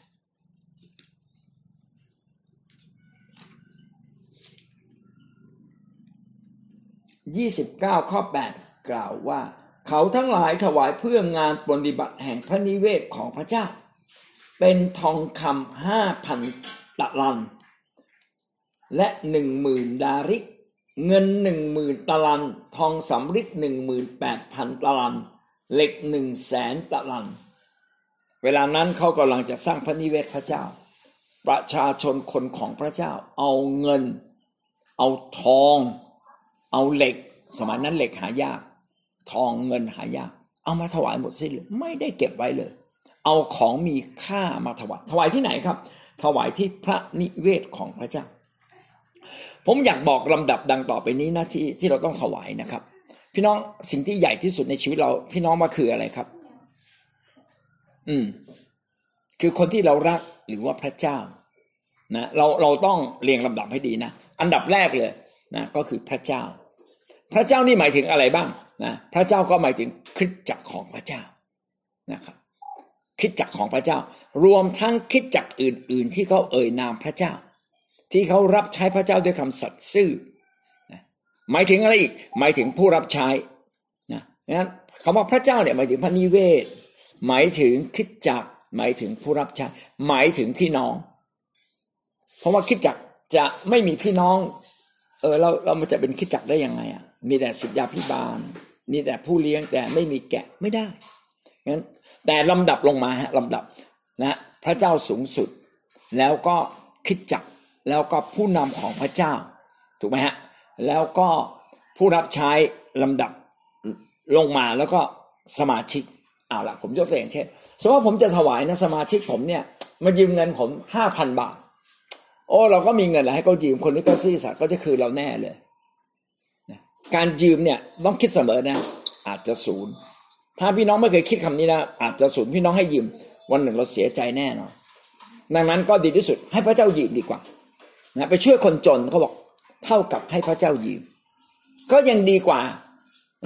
ยี่สิบเก้าข้อแปดกล่าวว่า เขาทั้งหลายถวายเพื่องานปฏิบัติแห่งพระนิเวศของพระเจ้า เป็นทองคำห้าพันตะลัน และหนึ่งหมื่นดาริก เงินหนึ่งหมื่นตะลัน ทองสำริดหนึ่งหมื่นแปดพันตะลัน เหล็กหนึ่งแสนตะลัน เวลานั้นเขากำลังจะสร้างพระนิเวศพระเจ้า ประชาชนคนของพระเจ้า เอาเงิน เอาทอง เอาเหล็ก สมัยนั้นเหล็กหายาก ทองเงินหายาก เอามาถวายหมดสิ้นเลยไม่ได้เก็บไว้เลย เอาของมีค่ามาถวายถวายที่ไหนครับ ถวายที่พระนิเวศของพระเจ้า ผมอยากบอกลำดับดังต่อไปนี้นะที่ที่เราต้องถวายนะครับ พี่น้องสิ่งที่ใหญ่ที่สุดในชีวิตเรา พี่น้องมาคืออะไรครับ อืม คือคนที่เรารักหรือว่าพระเจ้านะเราเราต้องเรียงลำดับให้ดีนะ อันดับแรกเลย นะก็คือพระเจ้า พระเจ้านี่หมายถึงอะไรบ้างนะพระเจ้าก็หมายถึงคริสจักรของพระเจ้านะครับคริสจักรของพระเจ้า รวมทั้งคริสจักรอื่น ๆ ที่เขาเอ่ยนามพระเจ้า ที่เขารับใช้พระเจ้าด้วยคำสัตย์ซื่อนะหมายถึงอะไรอีก หมายถึงผู้รับใช้นะนั้นคำว่าพระเจ้าเนี่ยหมายถึงพระนิเวศ หมายถึงคิดจักหมายถึงผู้รับใช้ หมายถึงพี่น้อง เพราะว่าคิดจักจะไม่มีพี่น้อง เออเราเรามันจะเป็นคิดจักได้ยังไงอะมีแต่สิทธยาพิบาลมีแต่ผู้เลี้ยงแต่ไม่มีแกะไม่ได้งั้นแต่ลำดับลงมาฮะลำดับนะพระเจ้าสูงสุด แล้วก็คิดจักแล้วก็ผู้นำของพระเจ้า ถูกไหมฮะแล้วก็ผู้รับใช้ลำดับลงมาแล้วก็สมาชิกเอาละผมยกตัวอย่างเช่นสมมติว่าผมจะถวายนะสมาชิกผมเนี่ยมายืมเงินผมห้าพันบาท โอ้เราก็มีเงินแล้วให้เขายืมคนนี้ก็ซื่อสัตย์ก็จะคืนเราแน่เลยการยืมเนี่ยต้องคิดเสมอนะ อาจจะศูนย์ถ้าพี่น้องไม่เคยคิดคำนี้นะอาจจะศูนย์พี่น้องให้ยืมวันหนึ่งเราเสียใจแน่นอนดังนั้นก็ดีที่สุดให้พระเจ้ายืมดีกว่านะไปช่วยคนจนเขาบอกเท่ากับให้พระเจ้ายืม ก็ยังดีกว่า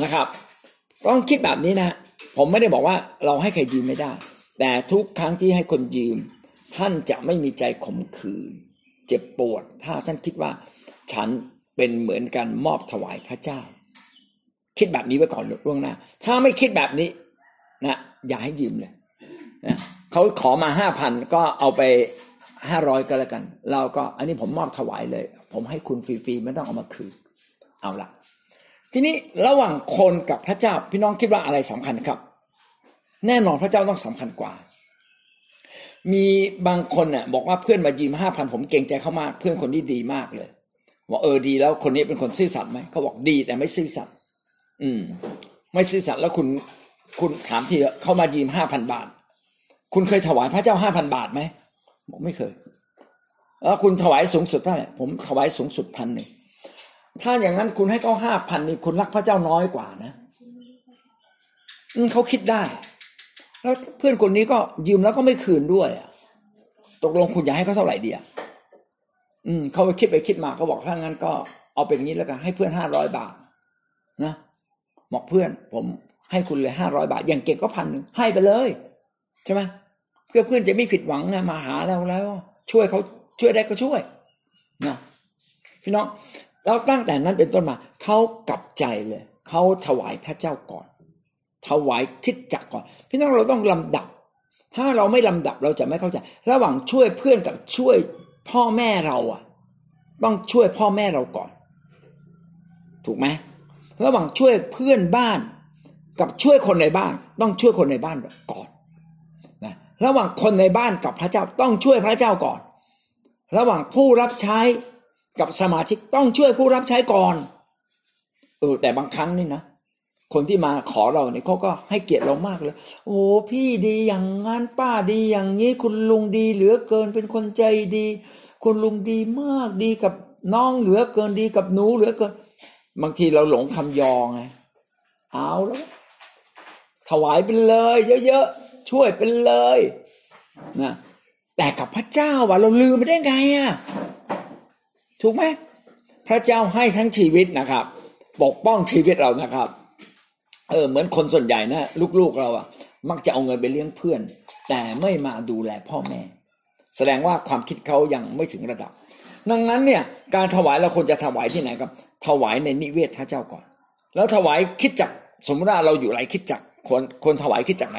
นะครับ ต้องคิดแบบนี้นะ ผมไม่ได้บอกว่าเราให้ใครยืมไม่ได้ แต่ทุกครั้งที่ให้คนยืม ท่านจะไม่มีใจขมขื่น เจ็บปวด ถ้าท่านคิดว่า ฉันเป็นเหมือนกันมอบถวายพระเจ้า คิดแบบนี้ไว้ก่อนล่วงหน้า ถ้าไม่คิดแบบนี้นะอย่าให้ยืมเลยนะเขาขอมาห้าพันก็เอาไปห้าร้อยก็แล้วกัน เราก็อันนี้ผมมอบถวายเลย ผมให้คุณฟรีๆไม่ต้องเอามาคืนเอาละทีนี้ระหว่างคนกับพระเจ้าพี่น้องคิดว่าอะไรสำคัญครับ แน่นอนพระเจ้าต้องสำคัญกว่า มีบางคนเนี่ยบอกว่าเพื่อนมายืมห้าพันผมเกรงใจเขามาก เพื่อนคนนี้ดีมากเลยบอกเออดีแล้วคนนี้เป็นคนซื่อสัตย์ไหมเขาบอกดีแต่ไม่ซื่อสัตย์อืม ไม่ซื่อสัตย์แล้วคุณคุณถามทีเขามายืมห้าพันบาท คุณเคยถวายพระเจ้าห้าพันบาทไหมบอกไม่เคย แล้วคุณถวายสูงสุดเท่าไหร่ผมถวายสูงสุดพันหนึ่งถ้าอย่างนั้นคุณให้เขาห้าพันนี่คุณรักพระเจ้าน้อยกว่านะเขาคิดได้ แล้วเพื่อนคนนี้ก็ยืมแล้วก็ไม่คืนด้วยอะตกลงคุณอยากให้เขาเท่าไหร่ดีอะอืมเขาไปคิดไปคิดมาเขาบอกถ้างั้นก็เอาเป็นงี้แล้วกันให้เพื่อนห้าร้อยบาทนะบอกเพื่อนผมให้คุณเลยห้าร้อยบาท อย่างเก่งก็พันหนึ่งให้ไปเลยใช่ไหมเพื่อเพื่อนจะไม่ผิดหวังนะมาหาเราแล้ว ช่วยเขาช่วยได้ก็ช่วยนะพี่น้องแล้วตั้งแต่นั้นเป็นต้นมาเขากลับใจเลยเขาถวายพระเจ้าก่อน ถวายคิดจักก่อน พี่น้องเราต้องลำดับ ถ้าเราไม่ลำดับเราจะไม่เข้าใจ ระหว่างช่วยเพื่อนกับช่วยพ่อแม่เราอะ ต้องช่วยพ่อแม่เราก่อน ถูกไหมระหว่างช่วยเพื่อนบ้าน กับช่วยคนในบ้าน ต้องช่วยคนในบ้านก่อนนะระหว่างคนในบ้านกับพระเจ้าต้องช่วยพระเจ้าก่อน ระหว่างผู้รับใช้กับสมาชิกต้องช่วยผู้รับใช้ก่อนเออแต่บางครั้งนี่นะ คนที่มาขอเราเนี่ยเขาก็ให้เกียรติเรามากเลย โอ้พี่ดีอย่างงั้นป้าดีอย่างนี้คุณลุงดีเหลือเกินเป็นคนใจดี คุณลุงดีมากดีกับน้องเหลือเกินดีกับหนูเหลือเกิน บางทีเราหลงคำยองไงเอาแล้วถวายไปเลย เยอะๆช่วยไปเลยนะแต่กับพระเจ้าว่ะเราลืมไปได้ไงอะถูกไหมพระเจ้าให้ทั้งชีวิตนะครับ ปกป้องชีวิตเรานะครับ เออเหมือนคนส่วนใหญ่นะลูกๆเราอะมักจะเอาเงินไปเลี้ยงเพื่อน แต่ไม่มาดูแลพ่อแม่ แสดงว่าความคิดเขายังไม่ถึงระดับ ดังนั้นเนี่ยการถวายเราควรจะถวายที่ไหนครับ ถวายในนิเวศพระเจ้าก่อน แล้วถวายคิดจักสมมติว่าเราอยู่ไรคิดจักคนคนถวายคิดจักไหน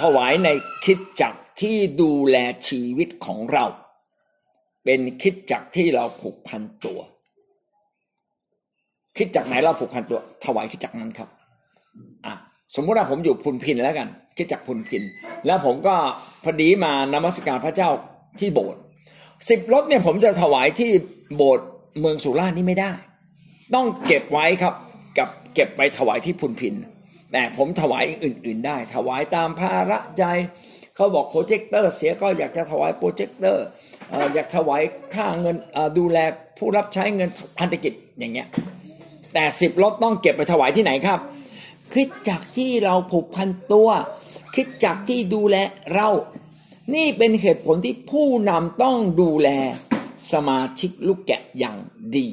ถวายในคิดจักที่ดูแลชีวิตของเรา เป็นคิดจักที่เราผูกพันตัว คิดจักไหนเราผูกพันตัว ถวายคิดจักนั้นครับ สมมติว่าผมอยู่พุนพินแล้วกันคริสตจักรพุนพิน แล้วผมก็พอดีมานมัสการพระเจ้าที่โบสถ์สิบรถเนี่ยผมจะถวายที่โบสถ์เมืองสุราษฎร์นี่ไม่ได้ ต้องเก็บไว้ครับกับเก็บไปถวายที่พุนพินแต่ผมถวายอื่น ๆ ได้ ถวายตามภาระใจเขาบอกโปรเจคเตอร์เสียก็อยากจะถวายโปรเจคเตอร์อยากถวายค่าเงินดูแลผู้รับใช้เงินพันธกิจอย่างเงี้ยแต่สิบรถต้องเก็บไปถวายที่ไหนครับ คิดจากที่เราผูกพันตัวคิดจากที่ดูแลเรา นี่เป็นเหตุผลที่ผู้นำต้องดูแลสมาชิกลูกแกะอย่างดี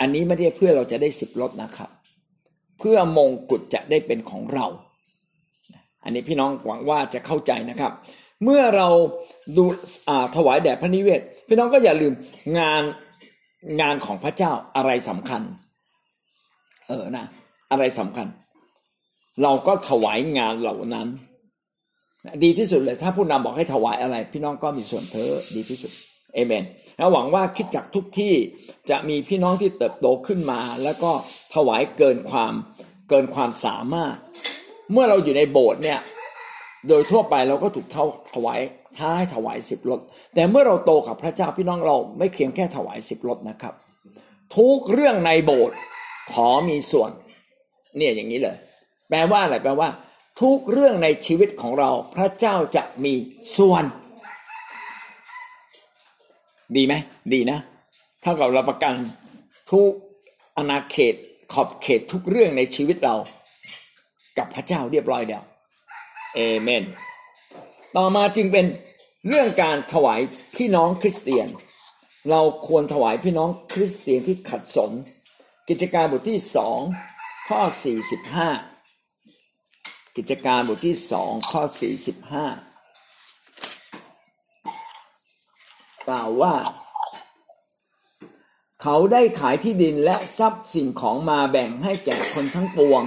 อันนี้ไม่ได้เพื่อเราจะได้สิบรถนะครับ เพื่อมงกุฎจะได้เป็นของเรา อันนี้พี่น้องหวังว่าจะเข้าใจนะครับ เมื่อเราดูถวายแด่พระนิเวศ พี่น้องก็อย่าลืมงานงานของพระเจ้าอะไรสำคัญ เออนะ อะไรสำคัญ เราก็ถวายงานเหล่านั้น ดีที่สุดเลยถ้าผู้นำบอกให้ถวายอะไร พี่น้องก็มีส่วนเธอดีที่สุดเอเมนแล้วหวังว่าคิดจักทุกที่จะมีพี่น้องที่เติบโตขึ้นมา แล้วก็ถวายเกินความเกินความสามารถ เมื่อเราอยู่ในโบสถ์เนี่ย โดยทั่วไปเราก็ถูกเท่าถวายท้ายถวายสิบรถแต่เมื่อเราโตกับพระเจ้าพี่น้องเราไม่เพียงแค่ถวายสิบรถนะครับ ทุกเรื่องในโบสถ์ขอมีส่วน เนี่ยอย่างนี้เลย แปลว่าอะไรแปลว่า ทุกเรื่องในชีวิตของเราพระเจ้าจะมีส่วน ดีไหมดีนะเท่ากับเราประกันทุกอนาเขตขอบเขตทุกเรื่องในชีวิตเรา กับพระเจ้าเรียบร้อยเดียวเอเมน ต่อมาจึงเป็นเรื่องการถวายพี่น้องคริสเตียน เราควรถวายพี่น้องคริสเตียนที่ขัดสน กิจการบทที่สอง ข้อสี่สิบห้ากิจการบทที่สองข้อสี่สิบห้ากล่าวว่า เขาได้ขายที่ดินและทรัพย์สิ่งของมาแบ่งให้แก่คนทั้งปวง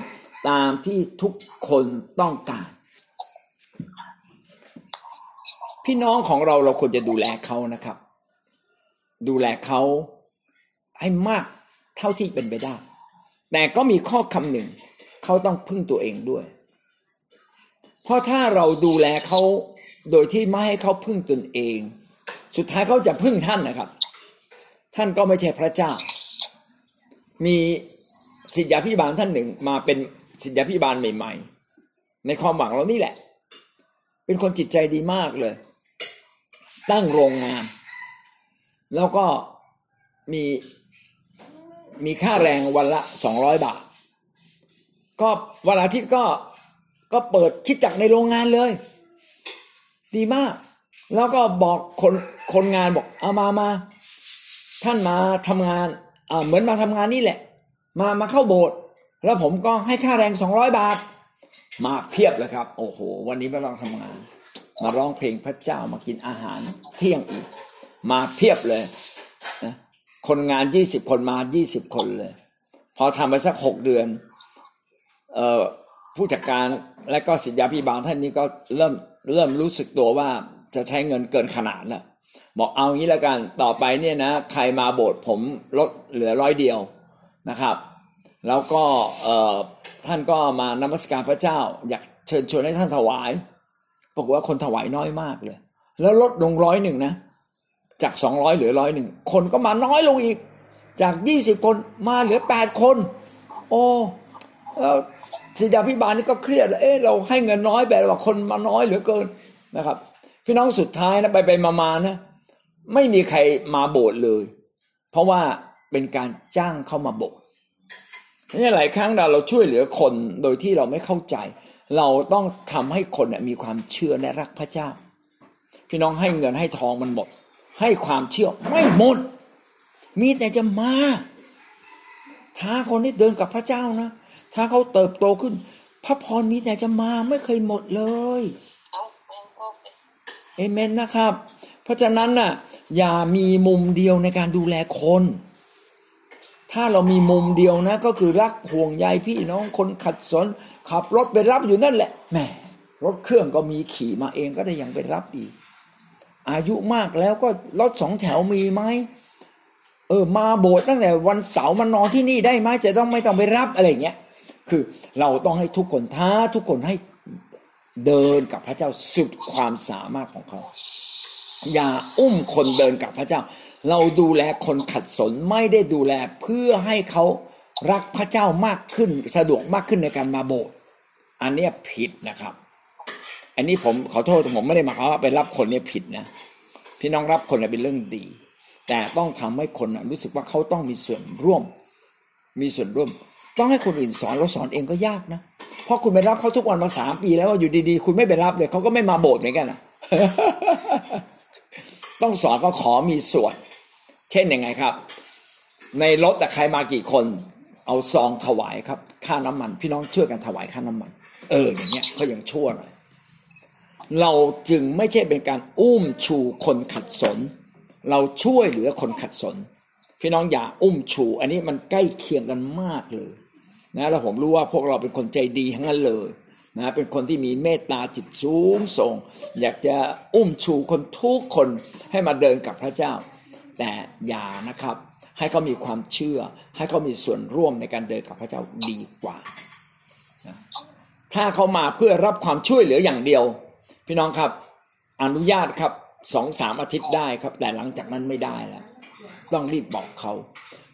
ตามที่ทุกคนต้องการ พี่น้องของเราเราควรจะดูแลเขานะครับ ดูแลเขาให้มากเท่าที่เป็นไปได้ แต่ก็มีข้อคำหนึ่ง เขาต้องพึ่งตัวเองด้วย เพราะถ้าเราดูแลเขาโดยที่ไม่ให้เขาพึ่งตนเอง สุดท้ายเขาจะพึ่งท่านนะครับ ท่านก็ไม่ใช่พระเจ้า มีสิทธยาพิบาลท่านหนึ่งมาเป็นสิทธยาพิบาลใหม่ ๆ ในความหวังเรานี่แหละ เป็นคนจิตใจดีมากเลย ตั้งโรงงาน แล้วก็มี มีค่าแรงวันละสองร้อยบาท ก็วันอาทิตย์ก็ก็เปิดคิดจักในโรงงานเลย ดีมาก แล้วก็บอกคนคนงานบอกเอามามาท่านมาทำงานอ่าเหมือนมาทำงานนี่แหละ มามาเข้าโบสถ์แล้วผมก็ให้ค่าแรงสองร้อยบาท มาเพียบเลยครับ โอ้โห วันนี้ม่ต้องทำงาน มาร้องเพลงพระเจ้ามากินอาหารเที่ยงอีก มาเพียบเลย คนงานยี่สิบคนมายี่สิบคนเลย พอทำไปสักหกเดือน เอ่อผู้จัดการและก็สิทธยาพิบาลท่านนี้ก็เริ่มเริ่มรู้สึกตัวว่าจะใช้เงินเกินขนาดแล้วบอกเอางี้แล้วกันต่อไปเนี่ยนะใครมาโบสถ์ผมลดเหลือร้อยเดียวนะครับ แล้วก็เอ่อท่านก็มานมัสการพระเจ้า อยากเชิญชวนให้ท่านถวายปรากฏว่าคนถวายน้อยมากเลย แล้วลดลงร้อยหนึ่งนะ จากสองร้อยเหลือร้อยหนึ่งคนก็มาน้อยลงอีก จากยี่สิบคนมาเหลือแปดคน โอ้แล้วสิทธาพิบาลนี่ก็เครียด เอ๊ะเราให้เงินน้อยแบบว่าคนมาน้อยเหลือเกินนะครับ พี่น้องสุดท้ายนะไปไปมามานะไม่มีใครมาโบสถ์เลย เพราะว่าเป็นการจ้างเข้ามาโบสถ์นี่หลายครั้งเราเราช่วยเหลือคนโดยที่เราไม่เข้าใจ เราต้องทำให้คนมีความเชื่อและรักพระเจ้า พี่น้องให้เงินให้ทองมันหมด ให้ความเชื่อไม่หมด มีแต่จะมาท้าคนที่เดินกับพระเจ้านะถ้าเขาเติบโตขึ้น พระพรมีแต่จะมาไม่เคยหมดเลยเอเมนนะครับ เพราะฉะนั้นน่ะ อย่ามีมุมเดียวในการดูแลคน ถ้าเรามีมุมเดียวนะ ก็คือรักห่วงใยพี่น้องคนขัดสน ขับรถไปรับอยู่นั่นแหละแหมรถเครื่องก็มีขี่มาเองก็ได้ยังไปรับอีก อายุมากแล้วก็รถสองแถวมีไหมเออมาโบสถ์ตั้งแต่วันเสาร์มานอนที่นี่ได้ไหมจะต้องไม่ต้องไปรับอะไรเงี้ยคือเราต้องให้ทุกคนท้าทุกคนให้เดินกับพระเจ้าสุดความสามารถของเขา อย่าอุ้มคนเดินกับพระเจ้า เราดูแลคนขัดสนไม่ได้ดูแลเพื่อให้เขารักพระเจ้ามากขึ้น สะดวกมากขึ้นในการมาโบสถ์อันนี้ผิดนะครับ อันนี้ผมขอโทษผมไม่ได้มายความว่าไปรับคนเนี่ยผิดนะพี่น้องรับคนเป็นเรื่องดี แต่ต้องทำให้คนรู้สึกว่าเขาต้องมีส่วนร่วม มีส่วนร่วม ต้องให้คนอื่นสอนเราสอนเองก็ยากนะเพราะคุณไปรับเขาทุกวันมาสามปีแล้วอยู่ดีๆ คุณไม่ไปรับเลยเขาก็ไม่มาโบสถ์เหมือนกันนะต้องสอนก็ขอมีส่วน เช่นยังไงครับ ในรถแต่ใครมากี่คน เอาซองถวายครับ ค่าน้ำมัน พี่น้องช่วยกันถวายค่าน้ำมัน เอออย่างเงี้ยก็ยังชั่วหน่อย เราจึงไม่ใช่เป็นการอุ้มชูคนขัดสน เราช่วยเหลือคนขัดสน พี่น้องอย่าอุ้มชู อันนี้มันใกล้เคียงกันมากเลยนะแล้วผมรู้ว่าพวกเราเป็นคนใจดีทั้งนั้นเลยนะเป็นคนที่มีเมตตาจิตสูงส่ง อยากจะอุ้มชูคนทุกคนให้มาเดินกับพระเจ้า แต่อย่านะครับ ให้เขามีความเชื่อ ให้เขามีส่วนร่วมในการเดินกับพระเจ้าดีกว่า ถ้าเขามาเพื่อรับความช่วยเหลืออย่างเดียว พี่น้องครับ อนุญาตครับสองสามอาทิตย์ได้ครับ แต่หลังจากนั้นไม่ได้แล้ว ต้องรีบบอกเขา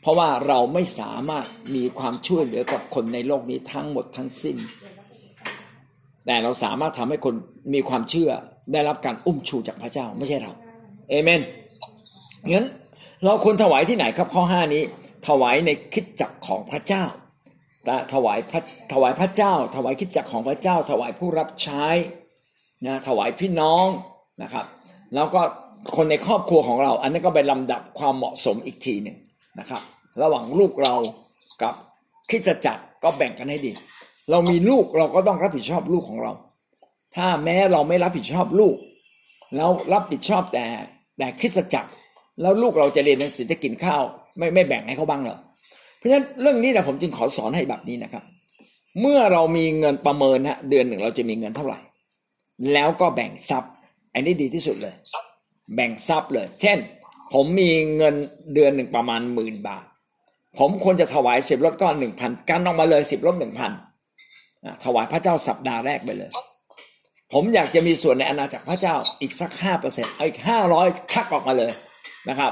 เพราะว่าเราไม่สามารถมีความช่วยเหลือกับคนในโลกนี้ทั้งหมดทั้งสิ้น แต่เราสามารถทำให้คนมีความเชื่อได้รับการอุ้มชูจากพระเจ้าไม่ใช่เราเอเมนงั้นเราควรถวายที่ไหนครับข้อห้านี้ ถวายในคิดจักของพระเจ้าถวายพระถวายพระเจ้า ถวายคิดจักของพระเจ้า ถวายผู้รับใช้ นะถวายพี่น้องนะครับ แล้วก็คนในครอบครัวของเรา อันนี้ก็เป็นลำดับความเหมาะสมอีกทีหนึ่งนะครับ ระหว่างลูกเรากับคิดจักรก็แบ่งกันให้ดี เรามีลูกเราก็ต้องรับผิดชอบลูกของเรา ถ้าแม้เราไม่รับผิดชอบลูก แล้วรับผิดชอบแต่แต่คิดจักรแล้วลูกเราจะเรียนหนังสือจะกินข้าว ไม่ไม่แบ่งให้เขาบ้างเหรอเพราะฉะนั้นเรื่องนี้นะผมจึงขอสอนให้แบบนี้นะครับ เมื่อเรามีเงินประเมินฮะเดือนหนึ่งเราจะมีเงินเท่าไหร่ แล้วก็แบ่งทรัพย์ อันนี้ดีที่สุดเลย แบ่งทรัพย์เลย เช่น ผมมีเงินเดือนหนึ่งประมาณหมื่นบาท ผมควรจะถวายสิบลดก้อนหนึ่งพันกันออกมาเลยสิบลดหนึ่งพันถวายพระเจ้าสัปดาห์แรกไปเลย ผมอยากจะมีส่วนในอาณาจักรพระเจ้าอีกสักห้าเปอร์เซ็นต์อีกห้าร้อยชักออกมาเลยนะครับ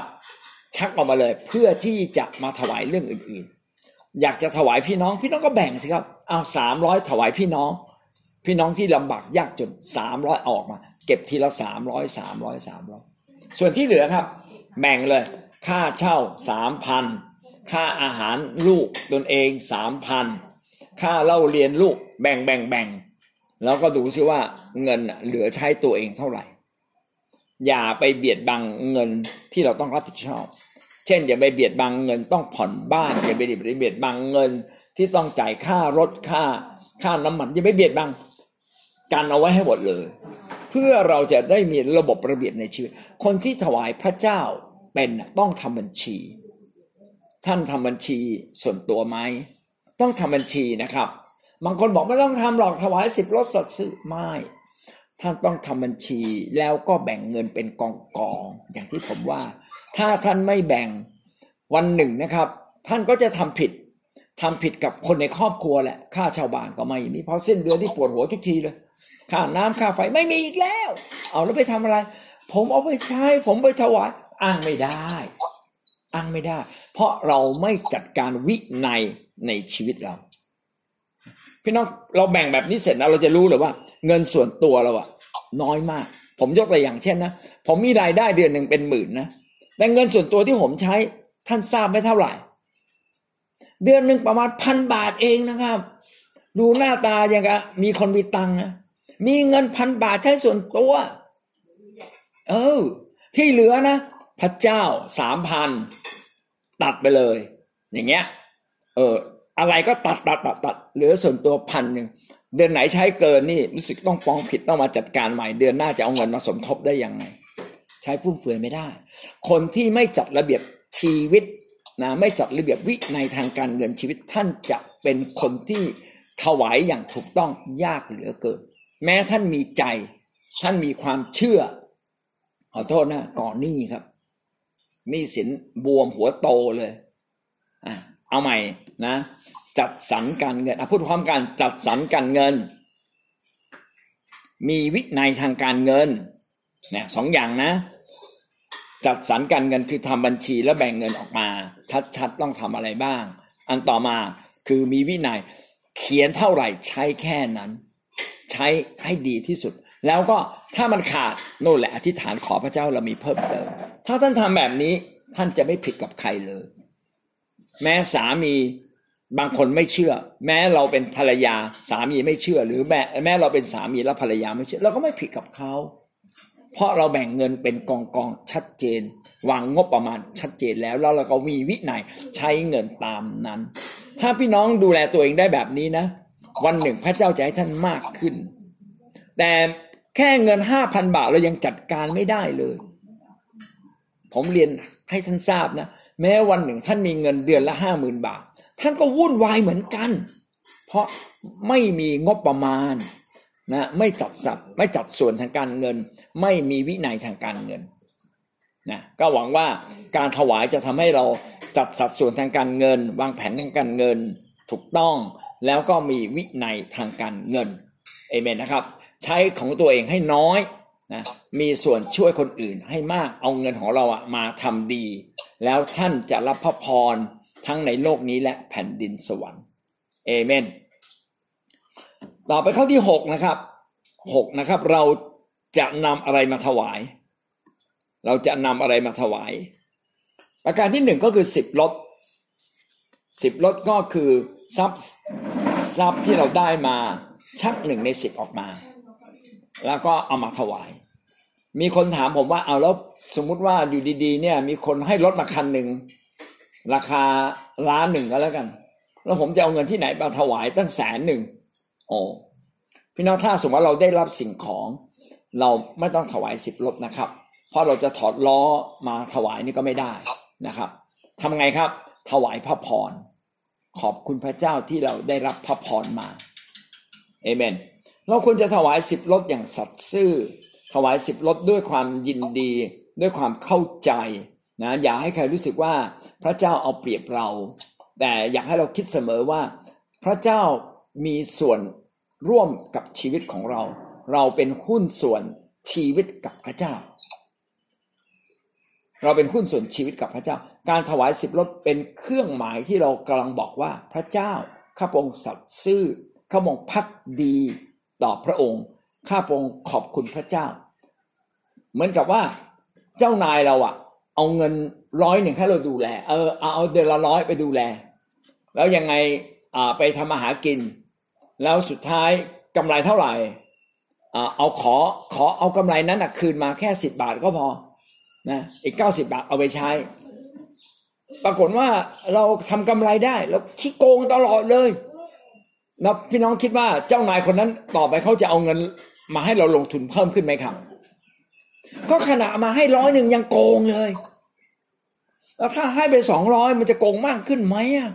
ชักออกมาเลยเพื่อที่จะมาถวายเรื่องอื่นๆ อยากจะถวายพี่น้องพี่น้องก็แบ่งสิครับเอาสามร้อยถวายพี่น้อง พี่น้องที่ลำบากยากจนสามร้อยออกมา เก็บทีละสามร้อยสามร้อยสามร้อยส่วนที่เหลือครับแบ่งเลย ค่าเช่าสามพันค่าอาหารลูกตนเองสามพันค่าเล่าเรียนลูกแบ่งแบ่งแบ่งแล้วก็ดูซิว่าเงินเหลือใช้ตัวเองเท่าไหร่ อย่าไปเบียดบังเงินที่เราต้องรับผิดชอบ เช่น อย่าไปเบียดบังเงินต้องผ่อนบ้านอย่าไปเบียดบังเงินที่ต้องจ่ายค่ารถค่า ค่าน้ำมันอย่าไปเบียดบัง การเอาไว้ให้หมดเลย เพื่อเราจะได้มีระบบระเบียบในชีวิต คนที่ถวายพระเจ้าเป็นต้องทำบัญชี ท่านทำบัญชีส่วนตัวไหมต้องทำบัญชีนะครับ บางคนบอกไม่ต้องทำหรอกถวายสิบรถสัตว์ซื้อไม่ท่านต้องทำบัญชีแล้วก็แบ่งเงินเป็นกองกองอย่างที่ผมว่า ถ้าท่านไม่แบ่งวันหนึ่งนะครับ ท่านก็จะทำผิด ทำผิดกับคนในครอบครัวแหละค่าชาวบ้านก็ไม่มีเพราะสิ้นเดือนที่ปวดหัวทุกทีเลยค่าน้ำค่าไฟไม่มีอีกแล้ว เอาแล้วไปทำอะไร ผมเอาไปใช้ ผมไปถวายอ้างไม่ได้อ้างไม่ได้ เพราะเราไม่จัดการวินัยในชีวิตเรา พี่น้องเราแบ่งแบบนี้เสร็จนะเราจะรู้เลยว่า เงินส่วนตัวเราอะน้อยมาก ผมยกตัวอย่างเช่นนะผมมีรายได้เดือนหนึ่งเป็นหมื่นนะแต่เงินส่วนตัวที่ผมใช้ท่านทราบไม่เท่าไหร่ เดือนหนึ่งประมาณพันบาทเองนะครับ ดูหน้าตาอย่างกับมีคนมีตังนะมีเงินพันบาทใช้ส่วนตัว เออ ที่เหลือนะ พระเจ้าสามพันตัดไปเลย อย่างเงี้ย เออ อะไรก็ตัดตัดตัดตัดเหลือส่วนตัวพันหนึ่งเดือนไหนใช้เกินนี่รู้สึกต้องฟ้องผิดต้องมาจัดการใหม่ เดือนหน้าจะเอาเงินมาสมทบได้ยังไง ใช้ฟุ่มเฟือยไม่ได้ คนที่ไม่จัดระเบียบชีวิต นะไม่จัดระเบียบวิในทางการเงินชีวิตท่านจะเป็นคนที่ถวายอย่างถูกต้องยากเหลือเกิน แม้ท่านมีใจ ท่านมีความเชื่อ ขอโทษนะก่อนหนี้ครับนี้สินบวมหัวโตเลยอะเอาใหม่นะ จัดสรรการเงินอะพูดพร้อมกันจัดสรรการเงิน มีวินัยทางการเงินเนี่ยสองอย่างนะ จัดสรรการเงินคือทำบัญชีแล้วแบ่งเงินออกมา ชัดๆต้องทำอะไรบ้าง อันต่อมาคือมีวินัยเขียนเท่าไหร่ใช้แค่นั้น ใช้ให้ดีที่สุด แล้วก็ถ้ามันขาดโน่นแหละอธิษฐานขอพระเจ้าเรามีเพิ่มเติม ถ้าท่านทำแบบนี้ท่านจะไม่ผิดกับใครเลย แม้สามีบางคนไม่เชื่อ แม้เราเป็นภรรยาสามีไม่เชื่อ หรือแม่แม้เราเป็นสามีแล้วภรรยาไม่เชื่อเราก็ไม่ผิดกับเขา เพราะเราแบ่งเงินเป็นกองกองชัดเจน วางงบประมาณชัดเจนแล้วแล้วเราก็มีวินัยใช้เงินตามนั้น ถ้าพี่น้องดูแลตัวเองได้แบบนี้นะ วันหนึ่งพระเจ้าจะให้ท่านมากขึ้น แต่แค่เงินห้าพันบาทเรายังจัดการไม่ได้เลย ผมเรียนให้ท่านทราบนะ แม้วันหนึ่งท่านมีเงินเดือนละห้าหมื่นบาท ท่านก็วุ่นวายเหมือนกัน เพราะไม่มีงบประมาณ นะไม่จัดสัดไม่จัดส่วนทางการเงิน ไม่มีวินัยทางการเงินนะก็หวังว่าการถวายจะทำให้เราจัดสัดส่วนทางการเงิน วางแผนทางการเงินถูกต้อง แล้วก็มีวินัยทางการเงินเอเมนนะครับ ใช้ของตัวเองให้น้อยนะมีส่วนช่วยคนอื่นให้มากเอาเงินของเราอะมาทำดี แล้วท่านจะรับพระพรทั้งในโลกนี้และแผ่นดินสวรรค์เอเมน ต่อไปข้อที่หกนะครับหกนะครับ เราจะนำอะไรมาถวาย เราจะนำอะไรมาถวาย ประการที่หนึ่งก็คือสิบลดสิบลดก็คือทรัพย์ทรัพย์ที่เราได้มาชักหนึ่งในสิบออกมา แล้วก็เอามาถวาย มีคนถามผมว่าเอาแล้วสมมุติว่าอยู่ดีๆ เนี่ย มีคนให้รถมาคันหนึ่งราคาล้านหนึ่งก็แล้วกัน แล้วผมจะเอาเงินที่ไหนมาถวายตั้งแสนหนึ่ง โอ้พี่น้องถ้าสมมติว่าเราได้รับสิ่งของ เราไม่ต้องถวายสิบรถนะครับ เพราะเราจะถอดล้อมาถวายนี่ก็ไม่ได้นะครับทำไงครับ ถวายพระพร ขอบคุณพระเจ้าที่เราได้รับพระพรมาเอเมน เราควรจะถวายสิบรถอย่างสัตย์ซื่อ ถวายสิบรถด้วยความยินดี ด้วยความเข้าใจนะอย่าให้ใครรู้สึกว่าพระเจ้าเอาเปรียบเรา แต่อยากให้เราคิดเสมอว่า พระเจ้ามีส่วน ร่วมกับชีวิตของเรา เราเป็นหุ้นส่วนชีวิตกับพระเจ้า เราเป็นหุ้นส่วนชีวิตกับพระเจ้า การถวายสิบรถเป็นเครื่องหมายที่เรากำลังบอกว่าพระเจ้าข้าพงสัตย์ซื่อข้าพงพักดีต่อพระองค์ข้าพงขอบคุณพระเจ้า เหมือนกับว่าเจ้านายเราอะเอาเงินร้อยหนึ่งให้เราดูแล เออเอาเดือนละร้อยไปดูแล แล้วยังไงไปทำอาหารกิน แล้วสุดท้ายกำไรเท่าไหร่เอาขอขอเอากำไรนั้นนะคืนมาแค่สิบบาทก็พอนะอีกเก้าสิบาทเอาไปใช้ ปรากฏว่าเราทำกำไรได้แล้วขี้โกงตลอดเลยนะพี่น้องคิดว่าเจ้านายคนนั้นต่อไปเขาจะเอาเงินมาให้เราลงทุนเพิ่มขึ้นไหมครับ ก็ขณะมาให้ร้อยหนึ่งยังโกงเลย แล้วถ้าให้ไปสองร้อยมันจะโกงมากขึ้นไหมอะ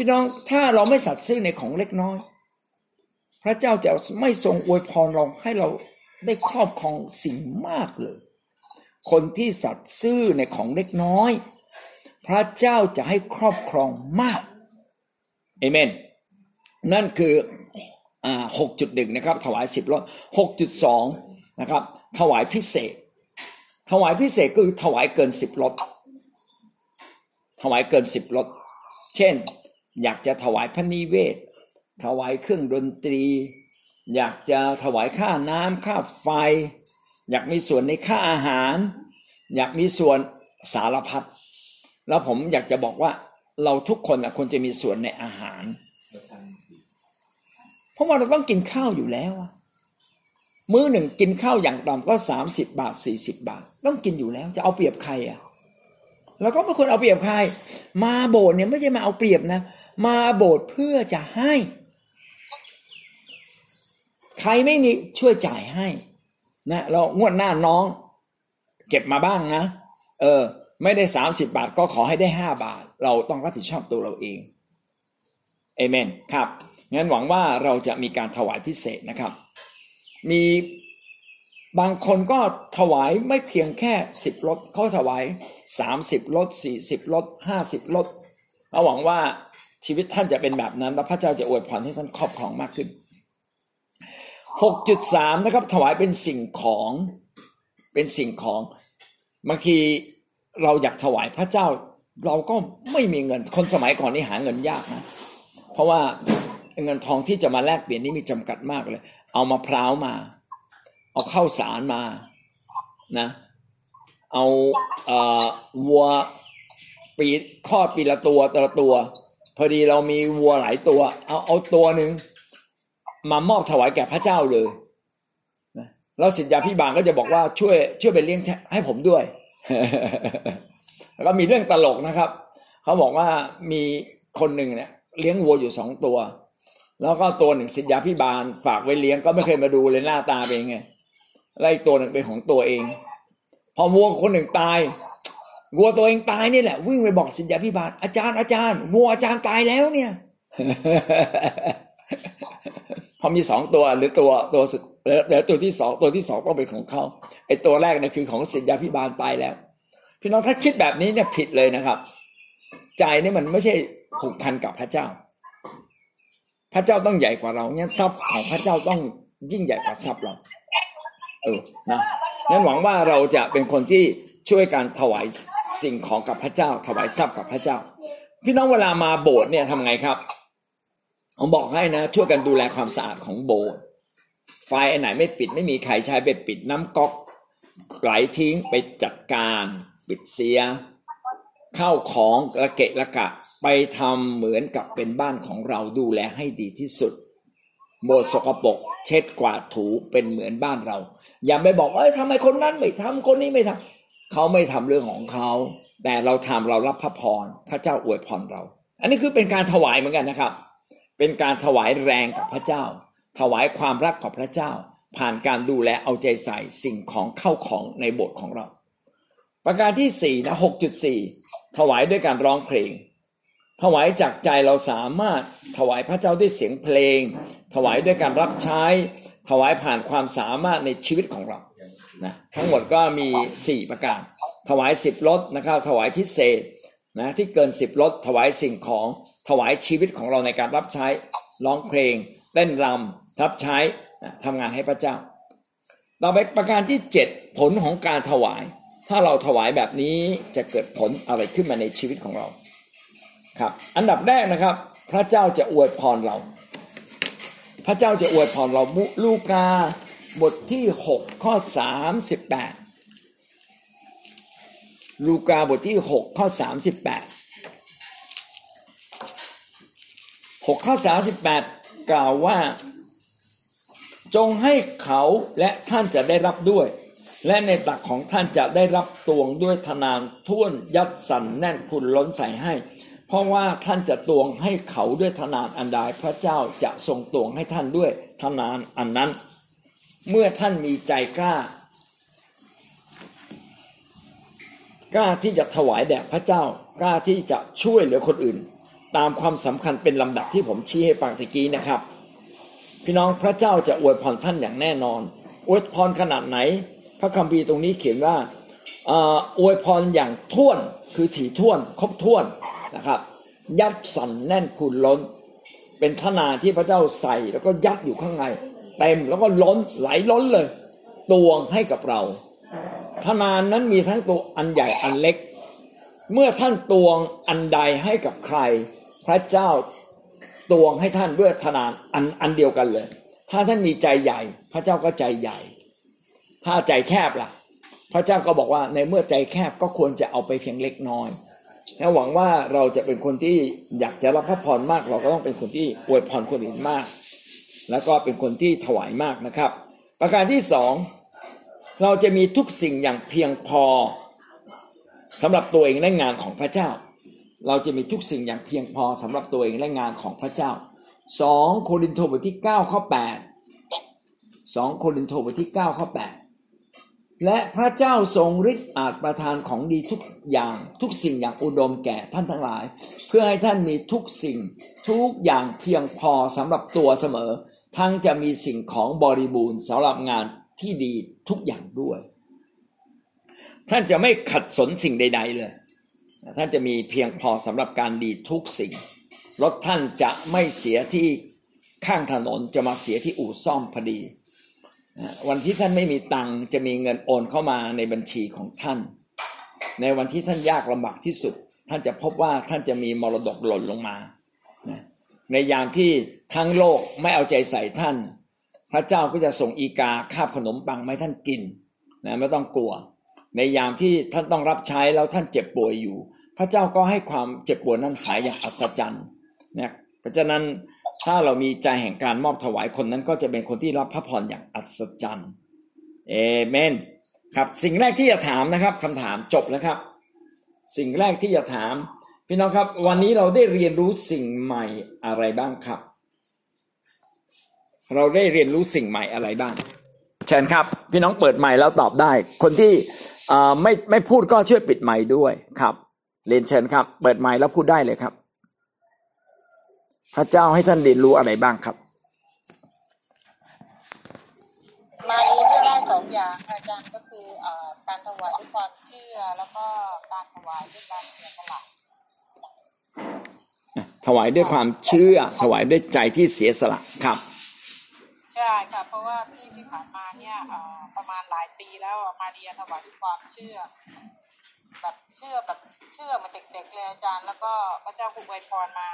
พี่น้องถ้าเราไม่สัตย์ซื่อในของเล็กน้อย พระเจ้าจะไม่ทรงอวยพรเราให้เราได้ครอบครองสิ่งมากเลย คนที่สัตย์ซื่อในของเล็กน้อย พระเจ้าจะให้ครอบครองมากเอเมน นั่นคืออ่าหกจุดหนึ่งนะครับ ถวายสิบรถหกจุดสองนะครับ ถวายพิเศษ ถวายพิเศษคือถวายเกินสิบรถถวายเกินสิบรถเช่น อยากจะถวายพระนิเวศ ถวายเครื่องดนตรี อยากจะถวายค่าน้ำค่าไฟ อยากมีส่วนในค่าอาหาร อยากมีส่วนสารพัดแล้วผมอยากจะบอกว่าเราทุกคนควรจะมีส่วนในอาหาร เพราะว่าเราต้องกินข้าวอยู่แล้วมื้อหนึ่งกินข้าวอย่างต่ำก็สามสิบบาทสี่สิบบาท ต้องกินอยู่แล้ว จะเอาเปรียบใครอะเราก็ไม่ควรเอาเปรียบใคร มาโบสถ์เนี่ยไม่ใช่มาเอาเปรียบนะ มาโบสถ์เพื่อจะให้ ใครไม่มีช่วยจ่ายให้ นะเรางวดหน้าน้อง เก็บมาบ้างนะ เออ ไม่ได้สามสิบบาทก็ขอให้ได้ห้าบาท เราต้องรับผิดชอบตัวเราเองเอเมนครับงั้นหวังว่าเราจะมีการถวายพิเศษนะครับ มีบางคนก็ถวายไม่เพียงแค่สิบรถเขาถวายสามสิบรถสี่สิบรถห้าสิบรถเราหวังว่า ชีวิตท่านจะเป็นแบบนั้นแล้วพระเจ้าจะอวยพรให้ท่านครอบครองมากขึ้น 6.3 นะครับ ถวายเป็นสิ่งของเป็นสิ่งของบางทีเราอยากถวายพระเจ้า เราก็ไม่มีเงินคนสมัยก่อนนี่หาเงินยากนะเพราะว่าเงินทองที่จะมาแลกเปลี่ยนนี่มีจำกัดมากเลย เอามาพร้าวมา เอาเข้าสารมานะ เอาเอ่อวัวปีคลอดปีละตัวแต่ละตัว พอดีเรามีวัวหลายตัว เอาเอาตัวหนึ่งมามอบถวายแก่พระเจ้าเลยนะแล้วสิทธาพี่บางก็จะบอกว่าช่วย ช่วยไปเลี้ยงให้ผมด้วย แล้วก็มีเรื่องตลกนะครับ เขาบอกว่ามีคนหนึ่งเนี่ย เลี้ยงวัวอยู่สองตัว แล้วก็ตัวหนึ่งสิทธาพี่บานฝากไว้เลี้ยงก็ไม่เคยมาดูเลยหน้าตาเป็นไงไล่ตัวหนึ่งเป็นของตัวเอง พอวัวคนหนึ่งตาย วัวตัวเองตายนี่แหละ วิ่งไปบอกสินยาพิบาลอาจารย์อาจารย์วัวอาจารย์ตายแล้วเนี่ยพอมีสองตัวหรือตัวตัวสุดแล้วตัวที่สองตัวที่สองต้องเป็นของเขาไอ้ตัวแรกเนี่ยคือของสิทธยาพิบาลไปแล้ว พี่น้องถ้าคิดแบบนี้เนี่ยผิดเลยนะครับ ใจนี่มันไม่ใช่ผูกพันกับพระเจ้า พระเจ้าต้องใหญ่กว่าเราเนี่ยทรัพย์ของพระเจ้าต้องยิ่งใหญ่กว่าทรัพย์เราเออนะนั้นหวังว่าเราจะเป็นคนที่ช่วยการถวาย สิ่งของกับพระเจ้า ถวายทรัพย์กับพระเจ้า พี่น้องเวลามาโบสถ์เนี่ยทำไงครับผมบอกให้นะ ช่วยกันดูแลความสะอาดของโบสถ์ไฟอันไหนไม่ปิดไม่มีใครใช้ไปปิดน้ำก๊อกไหลทิ้งไปจัดการปิดเสีย เข้าของระเกะระกะไปทำเหมือนกับเป็นบ้านของเราดูแลให้ดีที่สุด โบสถ์สกปรกเช็ดกวาดถูเป็นเหมือนบ้านเรา อย่าไปบอกเอ้ยทำไมคนนั้นไม่ทำคนนี้ไม่ทำ เขาไม่ทำเรื่องของเขา แต่เราทำเรารับพระพรพระเจ้าอวยพรเรา อันนี้คือเป็นการถวายเหมือนกันนะครับ เป็นการถวายแรงกับพระเจ้า ถวายความรักกับพระเจ้า ผ่านการดูแลเอาใจใส่สิ่งของเข้าของในโบสถ์ของเรา ประการที่สี่นะหกจุดสี่ถวายด้วยการร้องเพลง ถวายจากใจเราสามารถถวายพระเจ้าด้วยเสียงเพลง ถวายด้วยการรับใช้ ถวายผ่านความสามารถในชีวิตของเรา นะทั้งหมดก็มี 4 ประการ ถวาย 10รถนะครับ ถวายพิเศษนะที่เกิน 10รถถวายสิ่งของถวายชีวิตของเราในการรับใช้ร้องเพลงเต้นรำรับใช้ทำงานให้พระเจ้า ต่อไปประการที่ 7 ผลของการถวาย ถ้าเราถวายแบบนี้จะเกิดผลอะไรขึ้นมาในชีวิตของเราครับ อันดับแรกนะครับ พระเจ้าจะอวยพรเรา พระเจ้าจะอวยพรเราลูกา บทที่ 6 ข้อ 38 ลูกาบทที่ 6 ข้อ 38 6 ข้อ 38 กล่าวว่า จงให้เขาและท่านจะได้รับด้วย และในตักของท่านจะได้รับตวงด้วยทนานท่วนยัดสันแน่นคุณล้นใส่ให้ เพราะว่าท่านจะตวงให้เขาด้วยทนานอันใดพระเจ้าจะทรงตวงให้ท่านด้วยทนานอันนั้น เมื่อท่านมีใจกล้า กล้าที่จะถวายแด่พระเจ้า กล้าที่จะช่วยเหลือคนอื่น ตามความสำคัญเป็นลำดับที่ผมชี้ให้ฟังตะกี้นะครับ พี่น้องพระเจ้าจะอวยพรท่านอย่างแน่นอน อวยพรขนาดไหน พระคัมภีร์ตรงนี้เขียนว่าอวยพรอย่างท่วนคือถี่ท่วนครบท่วนนะครับยัดสั่นแน่นพูนล้น เป็นทนาที่พระเจ้าใส่แล้วก็ยัดอยู่ข้างใน เต็มแล้วก็ล้นไหลล้นเลยตวงให้กับเรา ทนานนั้นมีทั้งตัวอันใหญ่อันเล็ก เมื่อท่านตวงอันใดให้กับใคร พระเจ้าตวงให้ท่านด้วยทนานอันอันเดียวกันเลย ถ้าท่านมีใจใหญ่ พระเจ้าก็ใจใหญ่ ถ้าใจแคบล่ะ พระเจ้าก็บอกว่าในเมื่อใจแคบก็ควรจะเอาไปเพียงเล็กน้อยและหวังว่าเราจะเป็นคนที่อยากจะรับพระพรมาก เราก็ต้องเป็นคนที่อวยพรคนอื่นมาก แล้วก็เป็นคนที่ถวายมากนะครับ ประการที่สองเราจะมีทุกสิ่งอย่างเพียงพอสำหรับตัวเองและงานของพระเจ้า เราจะมีทุกสิ่งอย่างเพียงพอสำหรับตัวเองและงานของพระเจ้าสองโครินธ์บทที่เก้าข้อแปดสองโครินธ์บทที่เก้าข้อแปดและพระเจ้าทรงฤทธิ์อาจประทานของดีทุกอย่างทุกสิ่งอย่างอุดมแก่ท่านทั้งหลาย เพื่อให้ท่านมีทุกสิ่งทุกอย่างเพียงพอสำหรับตัวเสมอ ทั้งจะมีสิ่งของบริบูรณ์สำหรับงานที่ดีทุกอย่างด้วย ท่านจะไม่ขัดสนสิ่งใด ๆ เลย ท่านจะมีเพียงพอสำหรับการดีทุกสิ่ง รถท่านจะไม่เสียที่ข้างถนนจะมาเสียที่อู่ซ่อมพอดี วันที่ท่านไม่มีตังจะมีเงินโอนเข้ามาในบัญชีของท่าน ในวันที่ท่านยากลำบากที่สุด ท่านจะพบว่าท่านจะมีมรดกหล่นลงมา ในยามที่ ทั้งโลกไม่เอาใจใส่ท่าน พระเจ้าก็จะส่งอีกาคาบขนมปังมาให้ท่านกินนะไม่ต้องกลัว ในยามที่ท่านต้องรับใช้แล้วท่านเจ็บป่วยอยู่ พระเจ้าก็ให้ความเจ็บป่วยนั้นหายอย่างอัศจรรย์นะเพราะฉะนั้นถ้าเรามีใจแห่งการมอบถวายคนนั้น ก็จะเป็นคนที่รับพระพรอย่างอัศจรรย์เอเมนครับสิ่งแรกที่จะถามนะครับคำถามจบแล้วครับ สิ่งแรกที่จะถาม พี่น้องครับ วันนี้เราได้เรียนรู้สิ่งใหม่อะไรบ้างครับ เราได้เรียนรู้สิ่งใหม่อะไรบ้างเชิญครับ พี่น้องเปิดใหม่แล้วตอบได้ คนที่ไม่ไม่พูดก็ช่วยปิดใหม่ด้วยครับ เรียนเชิญครับ เปิดใหม่แล้วพูดได้เลยครับ พระเจ้าให้ท่านเรียนรู้อะไรบ้างครับ มารีเลือกได้สองอย่างค่ะอาจารย์ก็คือเอ่อการถวายด้วยความเชื่อแล้วก็การถวายด้วยการเสียสละถวายด้วยความเชื่อ ถวายด้วยใจที่เสียสละครับ ใช่ค่ะ เพราะว่าที่ที่ผ่านมาเนี่ยเอ่อประมาณหลายปีแล้วอะมาเรียถวายด้วยความเชื่อ แบบเชื่อแบบเชื่อเหมาเด็กๆเลยอาจารย์ แล้วก็พระเจ้าคุอวยพรมา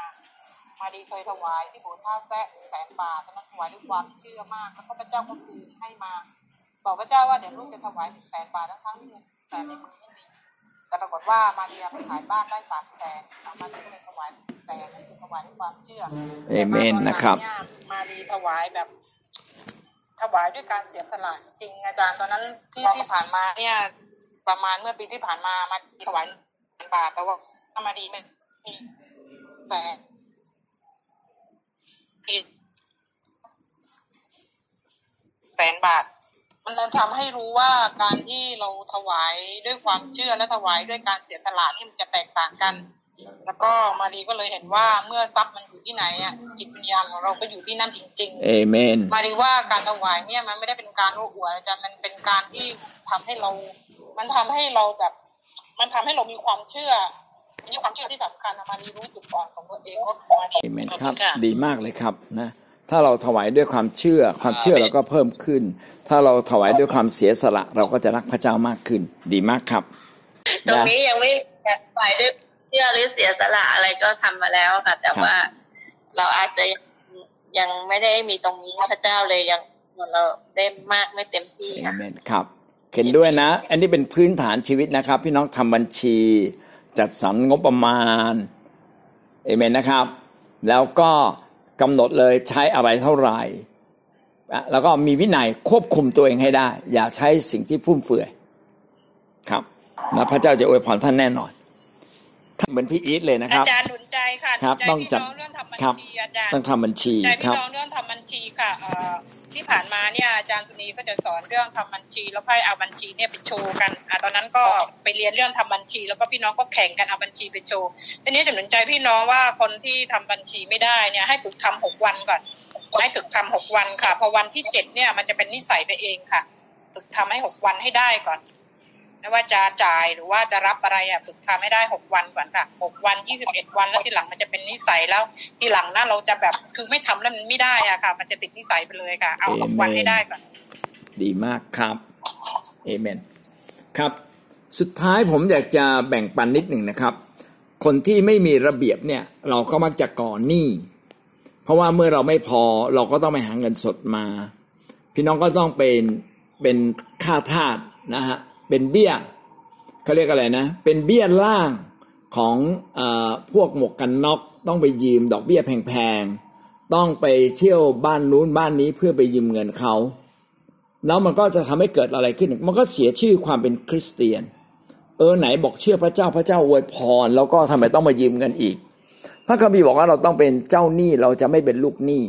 มาดีเคยถวายที่โบสถ์ท่าแซะแสนบาทตอนนั้นถวายด้วยความเชื่อมากแล้วก็พระเจ้าก็คืนให้มา บอกพระเจ้าว่าเดี๋ยวลูกจะถวายถึงแสนบาททั้งทั้งที่เงินแสนในมือไม่มีแต่ปรากฏว่ามาเรียไปขายบ้านได้สามแสนมาเรียก็เลยถวายแสนนั่นคือถวายด้วยความเชื่อเอเมนนะครับแต่ว่าตอหลังเยมารีถวายแบบ ถวายด้วยการเสียสละจริงอาจารย์ตอนนั้นที่ที่ผ่านมาเนี่ย ประมาณเมื่อปีที่ผ่านมามาถวายแสนบาทแต่ว่ามาดีไม่มีแสนอีกแสนบาท มันเลยทำให้รู้ว่าการที่เราถวายด้วยความเชื่อและถวายด้วยการเสียสละนี่มันจะแตกต่างกัน แล้วก็มารีก็เลยเห็นว่าเมื่อทรัพย์มันอยู่ที่ไหนอะจิตวิญญาณของเราก็อยู่ที่นั่นจริงๆเอเมนมาดีว่าการถวายเนี่ยมันไม่ได้เป็นการโอ้อวดอาจารย์มันเป็นการที่ทำให้เรา มันทำให้เราแบบ มันทำให้เรามีความเชื่อมีความเชื่อที่สำคัญนะมาดีรู้จุดอ่อนของตัวเองว่ามาดีเอเมนขอบครับณะดีมากเลยครับนะถ้าเราถวายด้วยความเชื่อความเชื่อเราก็เพิ่มขึ้น ถ้าเราถวายด้วยความเสียสละ เราก็จะรักพระเจ้ามากขึ้น ดีมากครับ ตรงนะนี้ยังไม่ฝ่ายด้วย เชื่อหรือเสียสละอะไรก็ทำมาแล้วค่ะ แต่ครับว่าเราอาจจะยังยังไม่ได้มีตรงนี้พระเจ้าเลยยังเราได้มากไม่เต็มที่เอค่ะเมนครับเห็นด้วยนะ อันนี้เป็นพื้นฐานชีวิตนะครับ พี่น้องทำบัญชี จัดสรรงบประมาณเอเมนนะครับ แล้วก็กำหนดเลยใช้อะไรเท่าไหร่อะแล้วก็มีวินัยควบคุมตัวเองให้ได้ อย่าใช้สิ่งที่ฟุ่มเฟือยครับนะพระเจ้าจะอวยพรท่านแน่นอน ท่านเหมือนพี่อีทเลยนะคอารับ จารย์หนุนใจค่ะหครันุบนใจต้องพี่จัดน้องเรื่องทำบัญครับ ชีอาจารย์ต้องทำบัญชีใจครัพี่บน้องเรื่องทำบัญชีค่ะเอ่อที่ผ่านมาเนี่ยอาจารย์ตุนีก็จะสอนเรื่องทำบัญชี แล้วให้เอาบัญชีเนี่ยไปโชว์กันอะตอนนั้นก็ไปเรียนเรื่องทำบัญชี แล้วก็พี่น้องก็แข่งกันเอาบัญชีไปโชว์ทีนี้จะหนุนใจพี่น้องว่าคนที่ทำบัญชีไม่ได้เนี่ยให้ฝึกทำหกวันก่อนให้ฝึกทำหกวันค่ะพอวันที่เจ็ดเนี่ยมันจะเป็นนิสัยไปเองค่ะ ฝึกทำให้หกวันให้ได้ก่อน ไม่ว่าจะจ่ายหรือว่าจะรับอะไรอะฝึกทำให้ได้หกวันก่อนค่ะหกวันยี่สิบเอ็ดวันแล้วทีหลังมันจะเป็นนิสัยแล้ว ทีหลังนะเราจะแบบคือไม่ทำแล้วมันไม่ได้อะค่ะ มันจะติดนิสัยไปเลยค่ะ เอาหกวันให้ได้ก่อนดีมากครับเอเมนครับ สุดท้ายผมอยากจะแบ่งปันนิดหนึ่งนะครับ คนที่ไม่มีระเบียบเนี่ย เราก็มักจะก่อหนี้เพราะว่าเมื่อเราไม่พอเราก็ต้องไปหาเงินสดมา พี่น้องก็ต้องเป็นเป็นค่าทาสนะฮะ เป็นเบี้ยเขาเรียกอะไรนะ เป็นเบี้ยล่างของอพวกหมวกกันน็อกต้องไปยืมดอกเบี้ยแพงๆต้องไปเที่ยวบ้านนู้นบ้านนี้เพื่อไปยืมเงินเขาแล้วมันก็จะทำให้เกิดอะไรขึ้น มันก็เสียชื่อความเป็นคริสเตียน เออไหนบอกเชื่อพระเจ้าพระเจ้าอวยพร แล้วก็ทำไมต้องมายืมเงินอีก พระคัมภีร์บอกว่าเราต้องเป็นเจ้าหนี้เราจะไม่เป็นลูกหนี้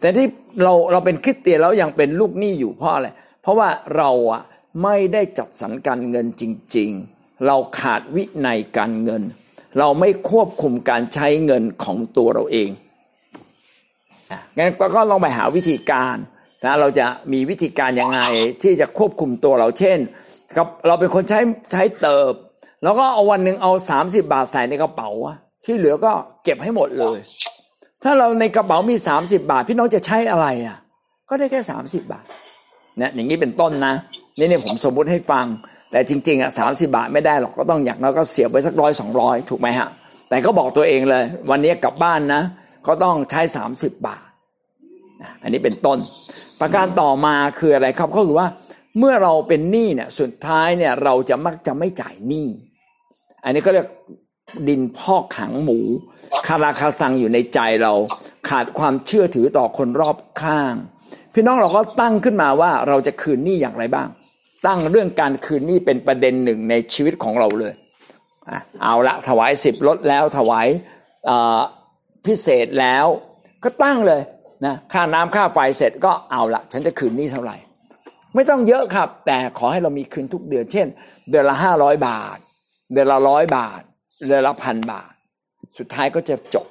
แต่ที่เราเราเป็นคริสเตียนแล้วยังเป็นลูกหนี้อยู่เพราะอะไร เพราะว่าเราอะ ไม่ได้จัดสรรการเงินจริง ๆ เราขาดวินัยการเงิน เราไม่ควบคุมการใช้เงินของตัวเราเองงั้นก็ลองไปหาวิธีการนะเราจะมีวิธีการยังไงที่จะควบคุมตัวเราเช่นครับเราเป็นคนใช้ใช้เติบ แล้วก็เอาวันหนึ่งเอา 30 บาทใส่ในกระเป๋าที่เหลือก็เก็บให้หมดเลย ถ้าเราในกระเป๋ามี 30 บาท พี่น้องจะใช้อะไรอะ ก็ได้แค่ 30 บาทเนะอย่างนี้เป็นต้นนะ นี่เนี่ยผมสมมุติให้ฟัง แต่จริงๆอะสาบาทไม่ได้หรอกก็ต้องอย่างน้อยก็เสียบไว้สักร้อยสองร้อยถูกไหมฮะ แต่ก็บอกตัวเองเลย วันนี้กลับบ้านนะ ก็ต้องใช้ 30 บาท อันนี้เป็นต้น ประการต่อมาคืออะไรครับก็คือว่าเมื่อเราเป็นหนี้เนี่ยสุดท้ายเนี่ยเราจะมักจะไม่จ่ายหนี้ อันนี้ก็เรียกดินพอกขังหมู คาราคาซังอยู่ในใจเรา ขาดความเชื่อถือต่อคนรอบข้าง พี่น้องเราก็ตั้งขึ้นมาว่าเราจะคืนหนี้อย่างไรบ้าง ตั้งเรื่องการคืนหนี้เป็นประเด็นหนึ่งในชีวิตของเราเลยเอาละถวายสิบลดแล้วถวายพิเศษแล้วก็ตั้งเลยนะค่าน้ำค่าไฟเสร็จก็เอาละฉันจะคืนหนี้เท่าไหร่ ไม่ต้องเยอะครับ แต่ขอให้เรามีคืนทุกเดือน เช่น เดือนละห้าร้อยบาท เดือนละร้อยบาท เดือนละพันบาท สุดท้ายก็จะจบ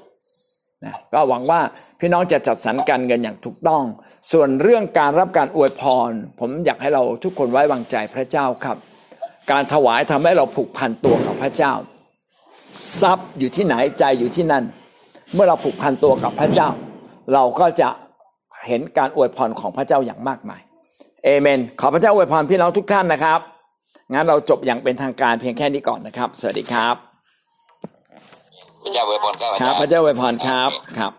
นะก็หวังว่าพี่น้องจะจัดสรรการเงินอย่างถูกต้อง ส่วนเรื่องการรับการอวยพร ผมอยากให้เราทุกคนไว้วางใจพระเจ้าครับ การถวายทำให้เราผูกพันตัวกับพระเจ้า ทรัพย์อยู่ที่ไหนใจอยู่ที่นั่น เมื่อเราผูกพันตัวกับพระเจ้า เราก็จะเห็นการอวยพรของพระเจ้าอย่างมากมายเอเมน ขอพระเจ้าอวยพรพี่น้องทุกท่านนะครับงั้นเราจบอย่างเป็นทางการเพียงแค่นี้ก่อนนะครับ สวัสดีครับ พระเจ้าอวยพรครับครับพระเจ้าอวยพรครับครับ